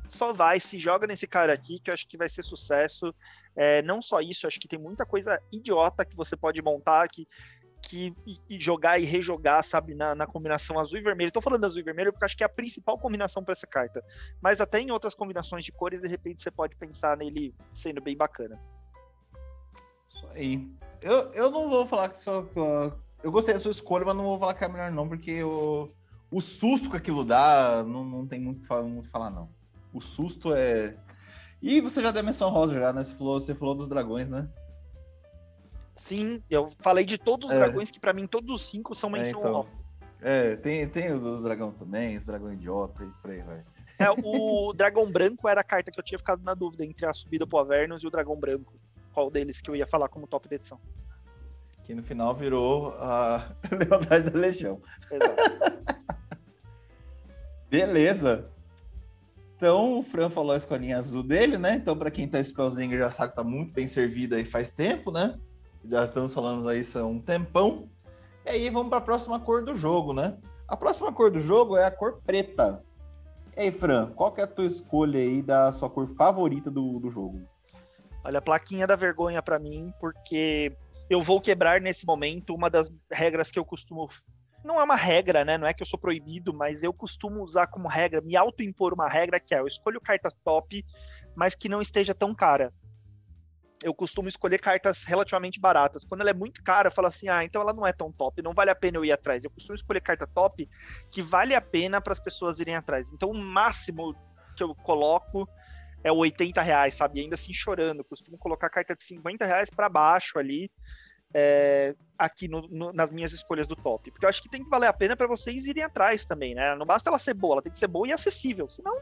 só vai, se joga nesse cara aqui, que eu acho que vai ser sucesso. É, não só isso, acho que tem muita coisa idiota que você pode montar que, que e, jogar e rejogar, sabe, na, na, combinação azul e vermelho. Estou falando azul e vermelho porque acho que é a principal combinação para essa carta. Mas até em outras combinações de cores, de repente você pode pensar nele sendo bem bacana. Isso aí. Eu, eu não vou falar que só. Eu gostei da sua escolha, mas não vou falar que é melhor, não, porque eu, o susto que aquilo dá não, não tem muito que muito falar, não. O susto é. E você já deu menção rosa já, né? Você falou, você falou dos dragões, né? Sim, eu falei de todos os é. dragões, que para mim todos os cinco são menção é, então. rosa. É, tem, tem o do dragão também, esse dragão idiota e por aí vai. É, o (laughs) dragão branco era a carta que eu tinha ficado na dúvida entre a subida pro Avernus e o dragão branco qual deles que eu ia falar como top da edição. Que no final virou a Lealdade da Legião. Exato. (laughs) Beleza. Então, o Fran falou a escolinha azul dele, né? Então, para quem tá Spellslinger já sabe que tá muito bem servido aí faz tempo, né? Já estamos falando aí são um tempão. E aí vamos para a próxima cor do jogo, né? A próxima cor do jogo é a cor preta. E aí, Fran, qual que é a tua escolha aí da sua cor favorita do, do jogo? Olha, a plaquinha da vergonha para mim, porque eu vou quebrar nesse momento uma das regras que eu costumo. Não é uma regra, né? Não é que eu sou proibido, mas eu costumo usar como regra, me autoimpor uma regra que é: eu escolho carta top, mas que não esteja tão cara. Eu costumo escolher cartas relativamente baratas. Quando ela é muito cara, eu falo assim: ah, então ela não é tão top, não vale a pena eu ir atrás. Eu costumo escolher carta top que vale a pena para as pessoas irem atrás. Então, o máximo que eu coloco é 80 reais, sabe? E ainda assim chorando. Costumo colocar carta de 50 reais para baixo ali, é, aqui no, no, nas minhas escolhas do top. Porque eu acho que tem que valer a pena para vocês irem atrás também, né? Não basta ela ser boa, ela tem que ser boa e acessível. Senão,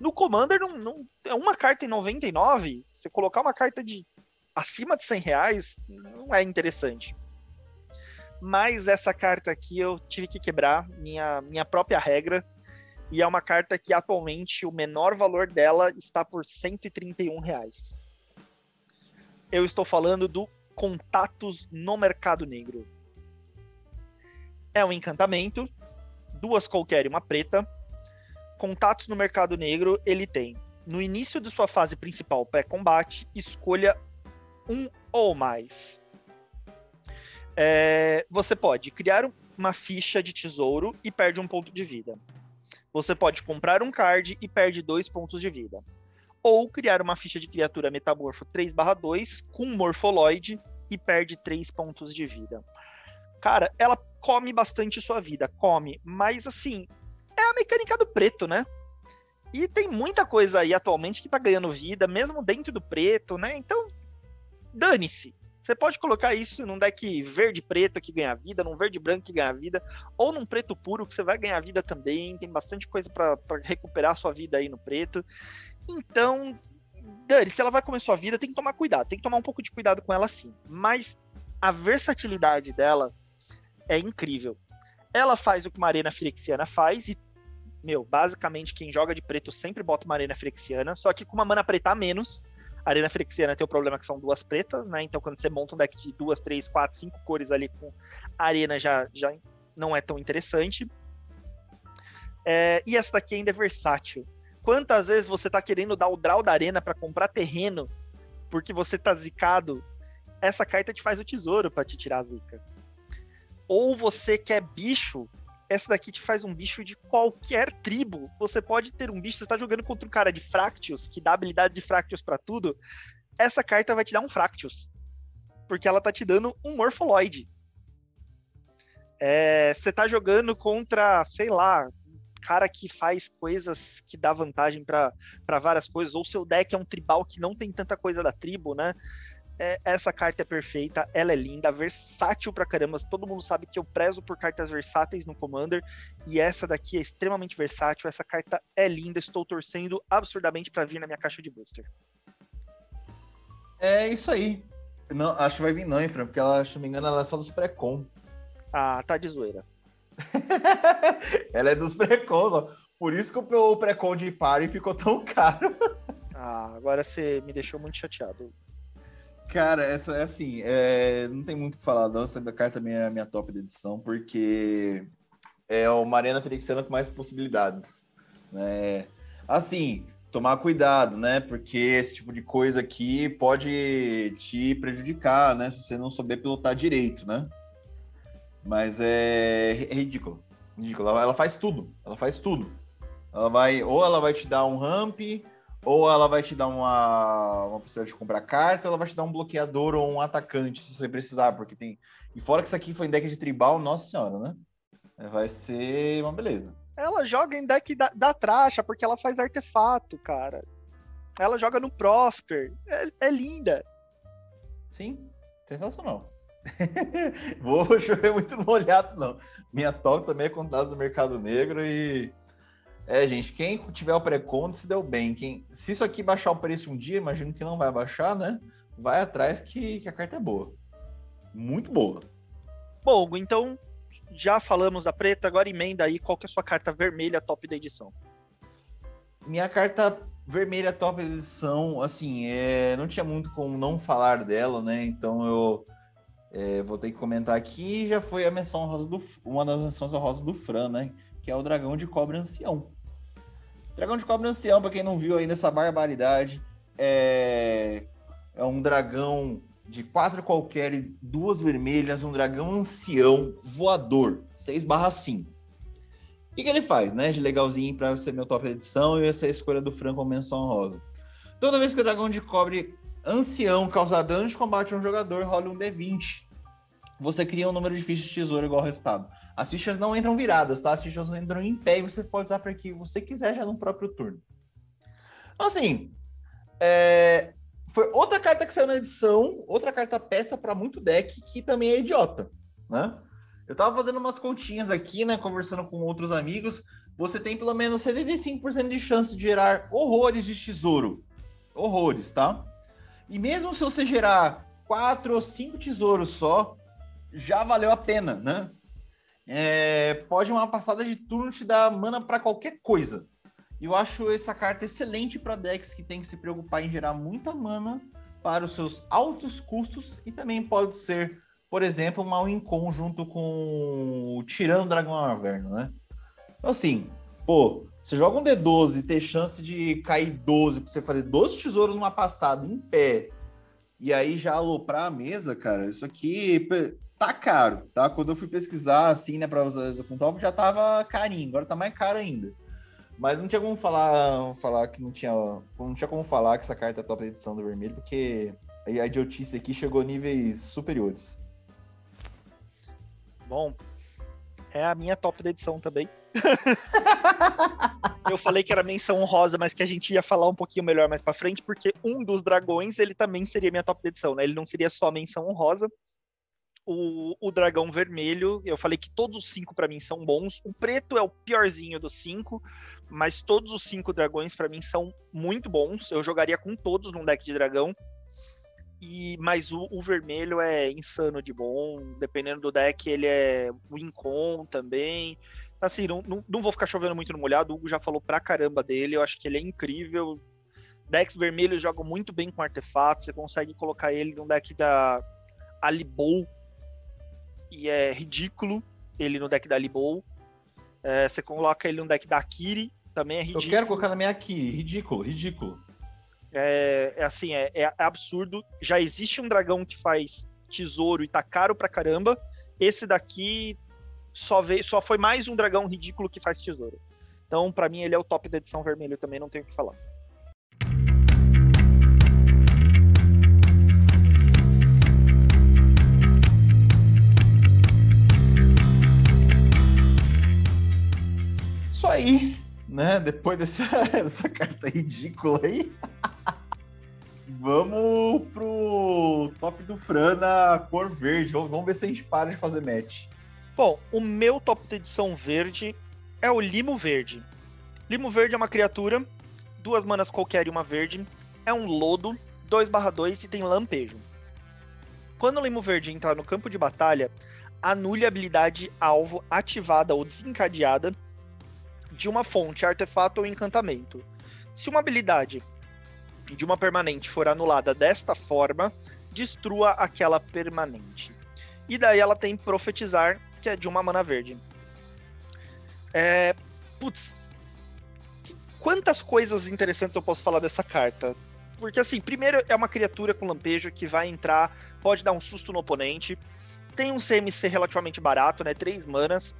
no Commander, não, não, é uma carta em 99, você colocar uma carta de acima de 100 reais, não é interessante. Mas essa carta aqui eu tive que quebrar minha, minha própria regra e é uma carta que atualmente o menor valor dela está por 131 reais. Eu estou falando do Contatos no Mercado Negro. É um encantamento, duas qualquer e uma preta. Contatos no Mercado Negro, ele tem no início de sua fase principal pré-combate, escolha um ou mais. É, você pode criar uma ficha de tesouro e perde um ponto de vida. Você pode comprar um card e perde dois pontos de vida. Ou criar uma ficha de criatura metamorfo 3/2 com Morpholoid e perde três pontos de vida. Cara, ela come bastante sua vida, come, mas assim, é a mecânica do preto, né? E tem muita coisa aí atualmente que tá ganhando vida, mesmo dentro do preto, né? Então, dane-se. Você pode colocar isso num deck verde preto que ganha vida, num verde branco que ganha vida, ou num preto puro que você vai ganhar vida também. Tem bastante coisa para recuperar sua vida aí no preto. Então, Dani, se ela vai comer sua vida, tem que tomar cuidado. Tem que tomar um pouco de cuidado com ela sim. Mas a versatilidade dela é incrível. Ela faz o que uma arena firexiana faz e meu, basicamente quem joga de preto sempre bota uma arena firexiana, só que com uma mana preta a menos, Arena Frexiana tem o problema que são duas pretas, né? Então quando você monta um deck de duas, três, quatro, cinco cores ali com arena já, já não é tão interessante. É, e essa daqui ainda é versátil. Quantas vezes você tá querendo dar o draw da arena para comprar terreno porque você tá zicado? Essa carta te faz o tesouro para te tirar a zica. Ou você quer bicho essa daqui te faz um bicho de qualquer tribo. Você pode ter um bicho, você está jogando contra um cara de Fractious, que dá habilidade de Fractious para tudo. Essa carta vai te dar um Fractious. Porque ela tá te dando um Morpholoid. É, você tá jogando contra, sei lá, cara que faz coisas que dá vantagem para várias coisas, ou seu deck é um tribal que não tem tanta coisa da tribo, né? É, essa carta é perfeita, ela é linda, versátil pra caramba. Todo mundo sabe que eu prezo por cartas versáteis no Commander. E essa daqui é extremamente versátil. Essa carta é linda. Estou torcendo absurdamente para vir na minha caixa de booster. É isso aí. Não, acho que vai vir não, hein, Fran? Porque ela, se não me engano, ela é só dos pré-com. Ah, tá de zoeira. (laughs) ela é dos pré-cons, ó. Por isso que o pré-con de party ficou tão caro. ah, agora você me deixou muito chateado. Cara, essa é assim, é, não tem muito o que falar, não. Essa carta também é a minha top de edição, porque é uma arena felixiana com mais possibilidades. Né? Assim, tomar cuidado, né? Porque esse tipo de coisa aqui pode te prejudicar, né? Se você não souber pilotar direito, né? Mas é, é ridículo. Ridículo. Ela faz tudo. Ela faz tudo. Ela vai, ou ela vai te dar um ramp, ou ela vai te dar uma, uma possibilidade de comprar carta, ou ela vai te dar um bloqueador ou um atacante, se você precisar, porque tem. E fora que isso aqui foi em deck de tribal, nossa senhora, né? Vai ser uma beleza. Ela joga em deck da, da tracha, porque ela faz artefato, cara. Ela joga no Prosper. É, é linda. Sim, sensacional. (laughs) Vou (laughs) chover muito molhado, não. Minha top também é com dados do mercado negro e é, gente, quem tiver o pré-conto se deu bem. Quem, se isso aqui baixar o preço um dia, imagino que não vai baixar, né? Vai atrás que, que a carta é boa. Muito boa. Bom, então já falamos da preta, agora emenda aí qual que é a sua carta vermelha top da edição. Minha carta vermelha top da edição, assim, é, não tinha muito como não falar dela, né? Então eu é, vou ter que comentar aqui. Já foi a menção rosa do uma das menções rosa do Fran, né? Que é o dragão de cobre ancião. Dragão de Cobre Ancião, pra quem não viu ainda essa barbaridade, é, é um dragão de quatro qualquer e duas vermelhas, um dragão ancião voador, 6 barra 5. O que, que ele faz, né? De legalzinho para ser meu top edição e essa é a escolha do Franco menção rosa. Toda vez que o dragão de cobre ancião causar dano de combate a um jogador, rola um D20. Você cria um número fichas de tesouro igual ao resultado. As fichas não entram viradas, tá? As fichas entram em pé e você pode usar para que você quiser já no próprio turno. Então, assim, é... foi outra carta que saiu na edição, outra carta peça para muito deck que também é idiota, né? Eu tava fazendo umas continhas aqui, né, conversando com outros amigos. Você tem pelo menos 75% de chance de gerar horrores de tesouro. Horrores, tá? E mesmo se você gerar quatro ou cinco tesouros só, já valeu a pena, né? É, pode uma passada de turno te dar mana para qualquer coisa. Eu acho essa carta excelente para decks que tem que se preocupar em gerar muita mana para os seus altos custos e também pode ser, por exemplo, uma win junto com o Tirano Dragão Averno, né? Então, assim, pô, você joga um D12 e ter chance de cair 12 para você fazer 12 tesouros numa passada em pé e aí já aloprar a mesa, cara, isso aqui tá caro, tá? Quando eu fui pesquisar, assim, né, para usar com top, já tava carinho, agora tá mais caro ainda. Mas não tinha como falar, falar que não tinha, não tinha como falar que essa carta é top edição do vermelho, porque a idiotice aqui chegou a níveis superiores. Bom, é a minha top da edição também. (laughs) eu falei que era menção rosa, mas que a gente ia falar um pouquinho melhor mais para frente, porque um dos dragões, ele também seria minha top da edição, né? Ele não seria só menção honrosa, o, o dragão vermelho, eu falei que todos os cinco para mim são bons. O preto é o piorzinho dos cinco, mas todos os cinco dragões para mim são muito bons. Eu jogaria com todos num deck de dragão. E, mas o, o, vermelho é insano de bom. Dependendo do deck, ele é win-con também. Assim, não, não, não, vou ficar chovendo muito no molhado. O Hugo já falou pra caramba dele. Eu acho que ele é incrível. Decks vermelhos jogam muito bem com artefatos. Você consegue colocar ele num deck da Alibou, e é ridículo ele no deck da Libou. É, você coloca ele no deck da Kiri, também é ridículo. Eu quero colocar na minha Kiri, ridículo, ridículo. É, é assim, é, é, absurdo. Já existe um dragão que faz tesouro e tá caro pra caramba. Esse daqui só, veio, só foi mais um dragão ridículo que faz tesouro. Então, para mim, ele é o top da edição vermelho também, não tenho o que falar. aí, né? Depois dessa, (laughs) dessa carta ridícula aí. (laughs) Vamos pro top do Fran na cor verde. Vamos ver se a gente para de fazer match. Bom, o meu top de edição verde é o Limo Verde. Limo Verde é uma criatura, duas manas qualquer e uma verde. É um lodo, 2/2 e tem lampejo. Quando o Limo Verde entrar no campo de batalha, anule a habilidade alvo ativada ou desencadeada de uma fonte, artefato ou encantamento. Se uma habilidade de uma permanente for anulada desta forma, destrua aquela permanente. E daí ela tem profetizar, que é de uma mana verde. É, putz, quantas coisas interessantes eu posso falar dessa carta? Porque assim, primeiro é uma criatura com lampejo que vai entrar, pode dar um susto no oponente. Tem um CMC relativamente barato, né? Três manas.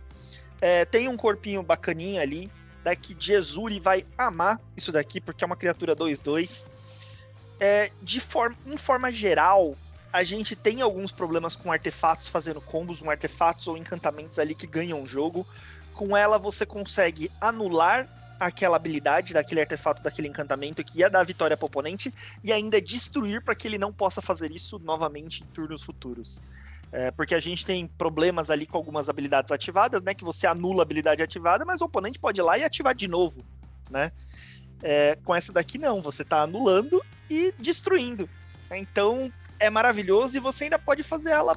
É, tem um corpinho bacaninha ali, deck né, Jezuri vai amar isso daqui, porque é uma criatura 2-2. É, de forma, em forma geral, a gente tem alguns problemas com artefatos fazendo combos, um artefatos ou encantamentos ali que ganham o jogo. Com ela você consegue anular aquela habilidade daquele artefato, daquele encantamento que ia dar vitória para o oponente e ainda destruir para que ele não possa fazer isso novamente em turnos futuros. É, porque a gente tem problemas ali com algumas habilidades ativadas, né? Que você anula a habilidade ativada, mas o oponente pode ir lá e ativar de novo, né? É, com essa daqui não, você está anulando e destruindo. Então é maravilhoso e você ainda pode fazer ela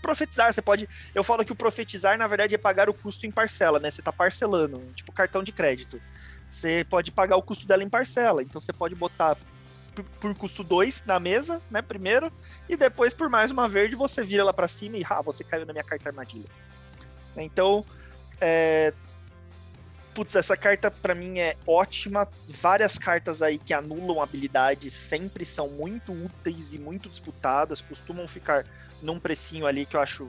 profetizar. Você pode. Eu falo que o profetizar, na verdade, é pagar o custo em parcela, né? Você está parcelando, tipo cartão de crédito. Você pode pagar o custo dela em parcela. Então você pode botar por, custo 2 na mesa, né? Primeiro, e depois por mais uma verde você vira lá para cima e ah, você caiu na minha carta armadilha. Então, é, Putz, essa carta para mim é ótima. Várias cartas aí que anulam habilidades sempre são muito úteis e muito disputadas. Costumam ficar num precinho ali que eu acho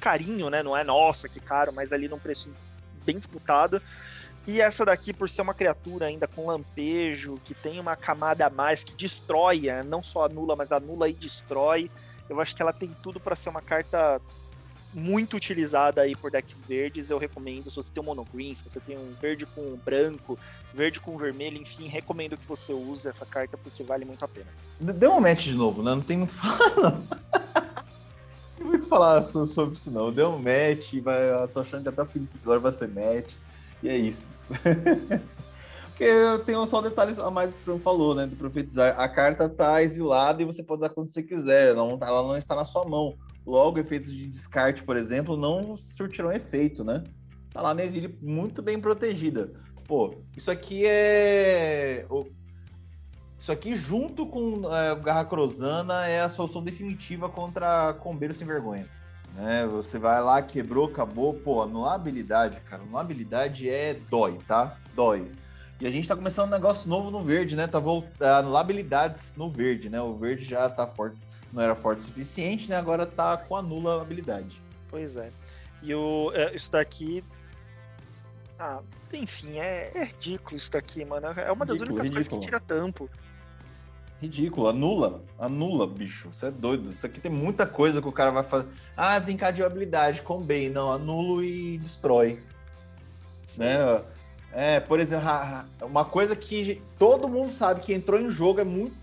carinho, né? Não é nossa, que caro, mas ali num preço bem disputado. E essa daqui, por ser uma criatura ainda com lampejo, que tem uma camada a mais, que destrói, é, não só anula, mas anula e destrói. Eu acho que ela tem tudo para ser uma carta muito utilizada aí por decks verdes. Eu recomendo, se você tem um monogreen, se você tem um verde com branco, verde com vermelho, enfim, recomendo que você use essa carta porque vale muito a pena. Deu um match de novo, né? Não tem muito (laughs) falar, não. não tem muito falar sobre isso, não. Deu um match, vai, eu tô achando que até o fim desse vai ser match. E é isso. (laughs) Porque tem um só detalhe a mais que o Fran falou, né? Do profetizar. A carta tá exilada e você pode usar quando você quiser. Não, ela não está na sua mão. Logo, efeitos de descarte, por exemplo, não surtirão efeito, né? Tá lá na exílio muito bem protegida. Pô, isso aqui é. Isso aqui, junto com é, Garra Crozana, é a solução definitiva contra Combeiro sem vergonha. Né? Você vai lá, quebrou, acabou. Pô, anular habilidade, cara. Anular habilidade é dói, tá? Dói. E a gente tá começando um negócio novo no verde, né? Tá voltando anular habilidades no verde, né? O verde já tá forte, não era forte o suficiente, né? Agora tá com anula habilidade. Pois é. E o, é, isso daqui. Ah, enfim, é, é, ridículo isso daqui, mano. É uma das ridículo, únicas ridículo. coisas que tira tampo. Ridículo, anula, anula, bicho. Você é doido. Isso aqui tem muita coisa que o cara vai fazer. Ah, tem habilidade, com bem. Não, anulo e destrói. Né? É, por exemplo, uma coisa que todo mundo sabe que entrou em jogo é muito,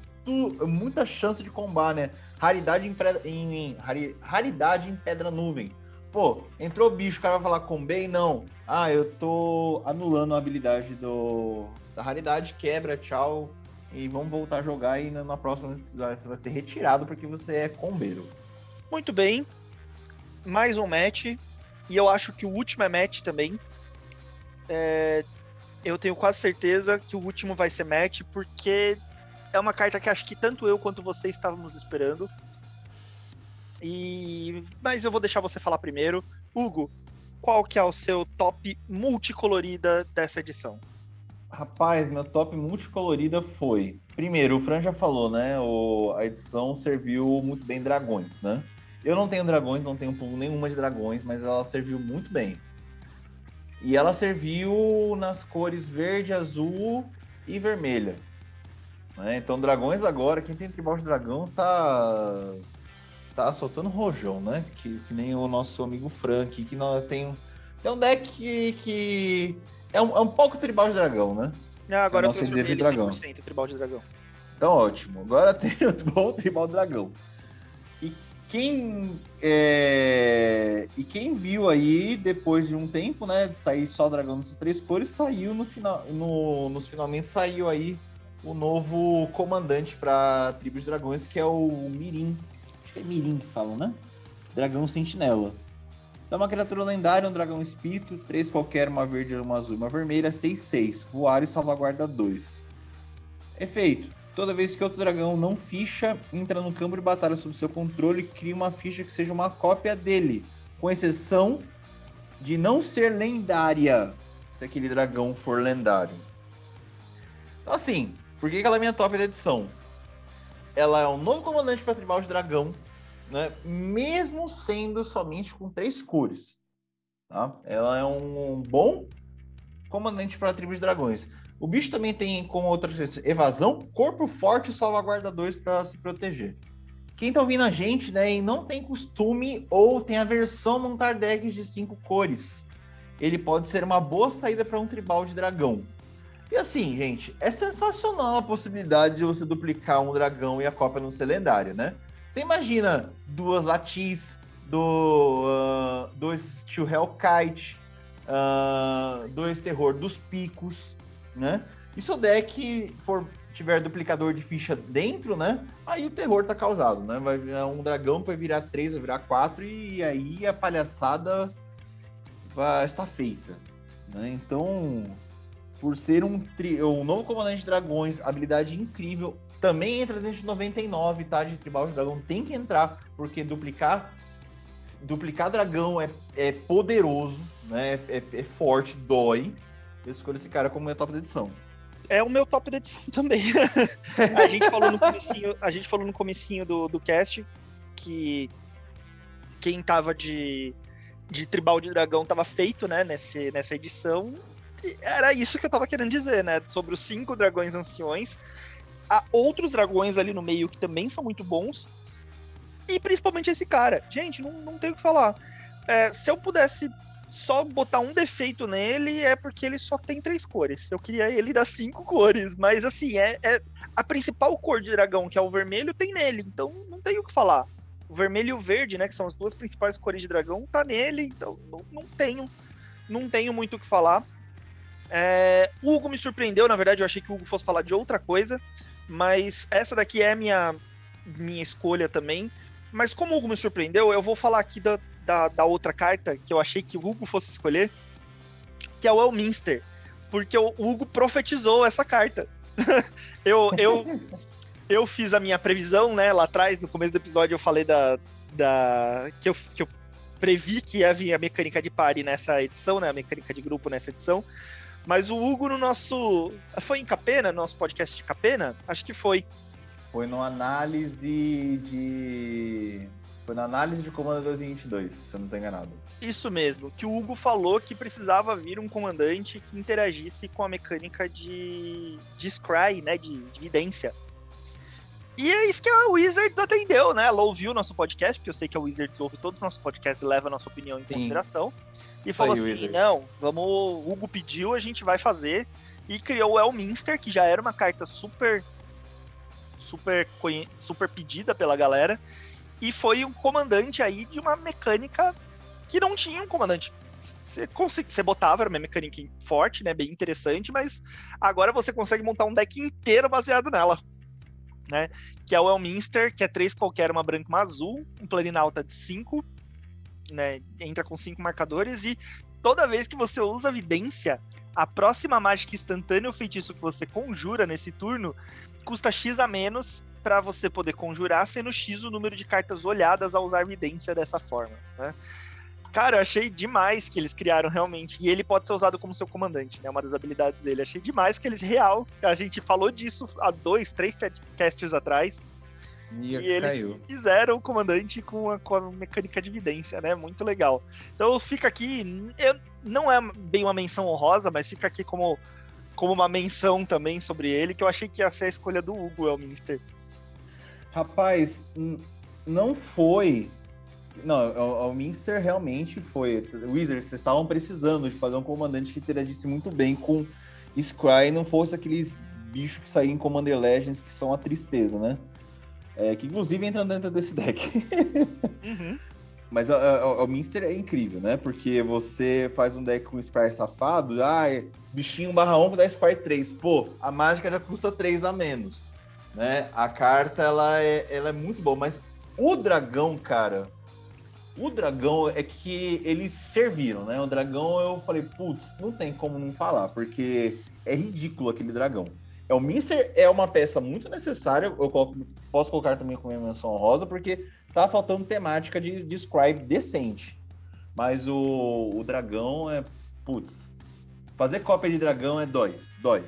muita chance de combar, né? Raridade em, pedra, em raridade em pedra nuvem. Pô, entrou bicho, o cara vai falar com bem? Não. Ah, eu tô anulando a habilidade do, da raridade, quebra, tchau, e vamos voltar a jogar e na próxima você vai ser retirado porque você é combeiro. Muito bem. Mais um match. E eu acho que o último é match também. É... Eu tenho quase certeza que o último vai ser match, porque é uma carta que acho que tanto eu quanto você estávamos esperando. E mas eu vou deixar você falar primeiro. Hugo, qual que é o seu top multicolorida dessa edição? Rapaz, meu top multicolorida foi. Primeiro, o Fran já falou, né? O, a edição serviu muito bem dragões, né? Eu não tenho dragões, não tenho nenhuma de dragões, mas ela serviu muito bem. E ela serviu nas cores verde, azul e vermelha. Né? Então, dragões agora, quem tem tribal de dragão tá tá soltando rojão, né? Que, que nem o nosso amigo Frank, que não tem, tem um deck que, que é um, é um pouco tribal de dragão, né? Não, agora é eu transformei ele dragão. 100% tribal de dragão. Então, ótimo. Agora (laughs) tem o bom tribal de dragão. E quem, é... e quem viu aí, depois de um tempo, né, de sair só dragão nessas três cores, saiu no final, no, nos finalmente saiu aí o novo comandante para tribo de dragões, que é o Mirim. Acho que é Mirim que falam, né? Dragão Sentinela. Então, uma criatura lendária, um dragão espírito, três qualquer, uma verde, uma azul e uma vermelha, 6-6. Voar e salvaguarda 2. Efeito. Toda vez que outro dragão não ficha, entra no campo de batalha sob seu controle, cria uma ficha que seja uma cópia dele, com exceção de não ser lendária, se aquele dragão for lendário. Então, assim, por que, ela é minha top da edição? Ela é um novo comandante para tribal de dragão, né? mesmo sendo somente com três cores. Tá? Ela é um bom comandante para a tribo de dragões. O bicho também tem como outra evasão, corpo forte e salvaguarda 2 para se proteger. Quem tá ouvindo a gente, né, e não tem costume ou tem a montar decks de cinco cores, ele pode ser uma boa saída para um tribal de dragão. E assim, gente, é sensacional a possibilidade de você duplicar um dragão e a cópia não ser lendária, né? Você imagina duas latis, do, uh, dois Steel Hellkite, uh, dois Terror dos Picos, né? E se o deck for, tiver duplicador de ficha dentro, né? Aí o terror tá causado, né? Vai um dragão vai virar 3, vai virar 4 e aí a palhaçada vai estar feita. Né? Então, por ser um, tri... um novo comandante de dragões, habilidade incrível, também entra dentro de 99, tá? De Tribal de Dragão tem que entrar, porque duplicar duplicar dragão é, é poderoso, né? É, é, forte, dói. Eu escolho esse cara como meu top da edição. É o meu top da edição (laughs) também. a gente falou no comecinho, a gente falou no comecinho do, do cast que quem tava de, de tribal de dragão tava feito, né, nesse, nessa edição. E era isso que eu tava querendo dizer, né? Sobre os cinco dragões anciões. Há outros dragões ali no meio que também são muito bons. E principalmente esse cara. Gente, não, não tenho o que falar. É, se eu pudesse só botar um defeito nele, é porque ele só tem três cores. Eu queria ele das cinco cores, mas assim, é, é a principal cor de dragão, que é o vermelho, tem nele. Então não tenho o que falar. O vermelho e o verde, né, que são as duas principais cores de dragão, tá nele. Então não, não tenho, não tenho muito o que falar. É, o Hugo me surpreendeu, na verdade, eu achei que o Hugo fosse falar de outra coisa, mas essa daqui é minha minha escolha também. Mas como o Hugo me surpreendeu, eu vou falar aqui da, da, da outra carta que eu achei que o Hugo fosse escolher, que é o Elminster. Porque o Hugo profetizou essa carta. (laughs) eu, eu, eu fiz a minha previsão, né? Lá atrás, no começo do episódio, eu falei da. da que, eu, que eu previ que ia vir a mecânica de pare nessa edição, né? A mecânica de grupo nessa edição. Mas o Hugo no nosso. Foi em Capena, nosso podcast de Capena? Acho que foi. Foi no análise de. Foi na análise de Comando 2022, se eu não estou enganado. Isso mesmo, que o Hugo falou que precisava vir um comandante que interagisse com a mecânica de, de Scry, né, de, de evidência. E é isso que a Wizards atendeu, né? Ela ouviu nosso podcast, porque eu sei que a Wizards ouve todos os nossos podcasts e leva a nossa opinião em consideração. E falou assim: não, vamos. O Hugo pediu, a gente vai fazer. E criou o Elminster, que já era uma carta super super, super pedida pela galera. E foi um comandante aí de uma mecânica que não tinha um comandante. Você, consegue, você botava, era uma mecânica forte, né? Bem interessante, mas agora você consegue montar um deck inteiro baseado nela. Né? Que é o Elminster, que é três qualquer, uma branca e uma azul, um planinalta de 5, né? Entra com cinco marcadores e toda vez que você usa evidência, a próxima mágica instantânea ou feitiço que você conjura nesse turno custa X a menos para você poder conjurar, sendo X o número de cartas olhadas ao usar evidência dessa forma, né? Cara, eu achei demais que eles criaram realmente. E ele pode ser usado como seu comandante, né? Uma das habilidades dele. Achei demais que eles, real, a gente falou disso há dois, três casters atrás. E, e eles caiu. fizeram o comandante com a, com a, mecânica de evidência, né? Muito legal. Então fica aqui. Eu, não é bem uma menção honrosa, mas fica aqui como como uma menção também sobre ele, que eu achei que ia ser a escolha do Hugo Elminster. Rapaz, não foi. Não, o Elminster realmente foi. Wizards, vocês estavam precisando de fazer um comandante que interagisse muito bem com Scry e não fosse aqueles bichos que saíram em Commander Legends que são a tristeza, né? É, que inclusive entra dentro desse deck. (laughs) Uhum. Mas o, Minster é incrível, né? Porque você faz um deck com Spire safado, ah, é bichinho barra 1 dá Spire 3. Pô, a mágica já custa 3 a menos. Né? A carta ela é, ela é muito boa, mas o dragão, cara, o dragão é que eles serviram, né? O dragão eu falei, putz, não tem como não falar, porque é ridículo aquele dragão. É, o Minster é uma peça muito necessária, eu coloco, posso colocar também como menção rosa, porque tá faltando temática de, de Scribe decente. Mas o, o dragão é. Putz. Fazer cópia de dragão é dói. Dói.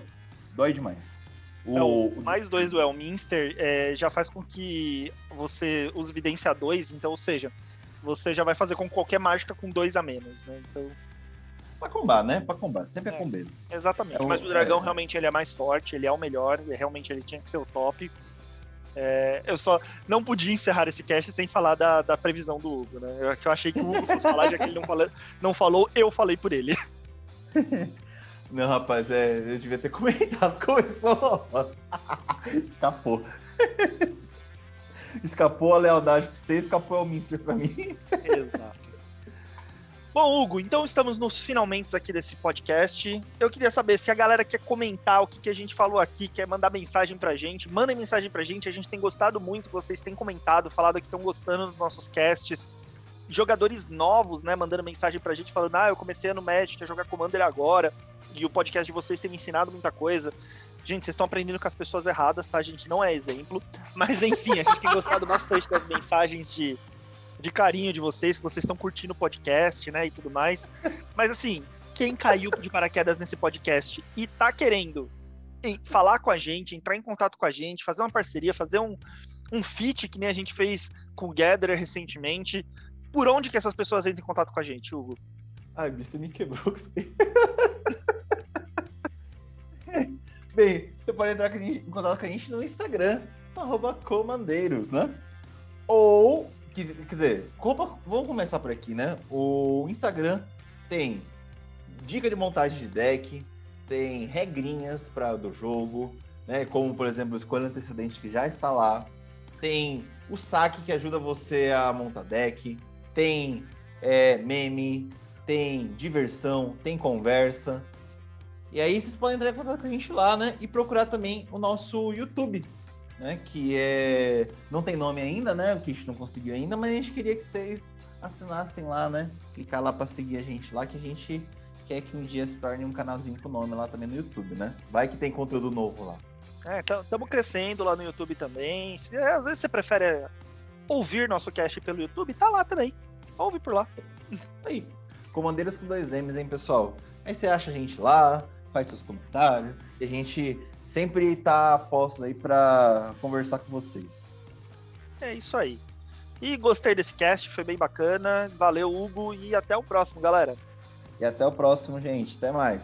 Dói demais. O, é, o mais dois do Elminster é, já faz com que você use evidência 2, então, ou seja, você já vai fazer com qualquer mágica com dois a menos, né? Então. Pra combar, né? Pra combar, sempre é, é com medo. Exatamente, é, mas o dragão é. realmente ele é mais forte, ele é o melhor, realmente ele tinha que ser o top. É, eu só não podia encerrar esse cast sem falar da, da previsão do Hugo, né? Eu, eu achei que o Hugo fosse falar, já que ele não, fala, não falou, eu falei por ele. (laughs) Não, rapaz, é, eu devia ter comentado. Começou. (laughs) Escapou. (laughs) Escapou a lealdade pra você, escapou o Mister pra mim. Exato. Bom, Hugo, então estamos nos finalmente aqui desse podcast. Eu queria saber se a galera quer comentar o que, que a gente falou aqui, quer mandar mensagem pra gente, mandem mensagem pra gente. A gente tem gostado muito, vocês têm comentado, falado que estão gostando dos nossos casts. Jogadores novos, né, mandando mensagem pra gente, falando: Ah, eu comecei no Magic a jogar Commander agora, e o podcast de vocês tem me ensinado muita coisa. Gente, vocês estão aprendendo com as pessoas erradas, tá? A gente não é exemplo. Mas enfim, a gente tem gostado bastante das mensagens de de carinho de vocês, que vocês estão curtindo o podcast, né, e tudo mais. Mas assim, quem caiu de paraquedas nesse podcast e tá querendo falar com a gente, entrar em contato com a gente, fazer uma parceria, fazer um, um feat que nem a gente fez com o Gatherer recentemente, por onde que essas pessoas entram em contato com a gente, Hugo? Ai, você me quebrou. (laughs) Bem, você pode entrar em contato com a gente no Instagram, arroba comandeiros, né? Ou, quer dizer, vamos começar por aqui, né? O Instagram tem dica de montagem de deck, tem regrinhas para do jogo, né? Como, por exemplo, escolha antecedente que já está lá. Tem o saque que ajuda você a montar deck. Tem é, meme, tem diversão, tem conversa. E aí vocês podem entrar em contato com a gente lá, né? E procurar também o nosso YouTube, né? Que é. Não tem nome ainda, né? Que a gente não conseguiu ainda, mas a gente queria que vocês assinassem lá, né? Clicar lá para seguir a gente lá, que a gente quer que um dia se torne um canalzinho com nome lá também no YouTube, né? Vai que tem conteúdo novo lá. É, estamos crescendo lá no YouTube também. Se, é, às vezes você prefere ouvir nosso cast pelo YouTube, tá lá também. Ouve por lá. Aí. Comandeiros com dois M's, hein, pessoal? Aí você acha a gente lá, faz seus comentários. E a gente sempre tá postos aí para conversar com vocês. É isso aí. E gostei desse cast, foi bem bacana. Valeu, Hugo, e até o próximo, galera. E até o próximo, gente. Até mais.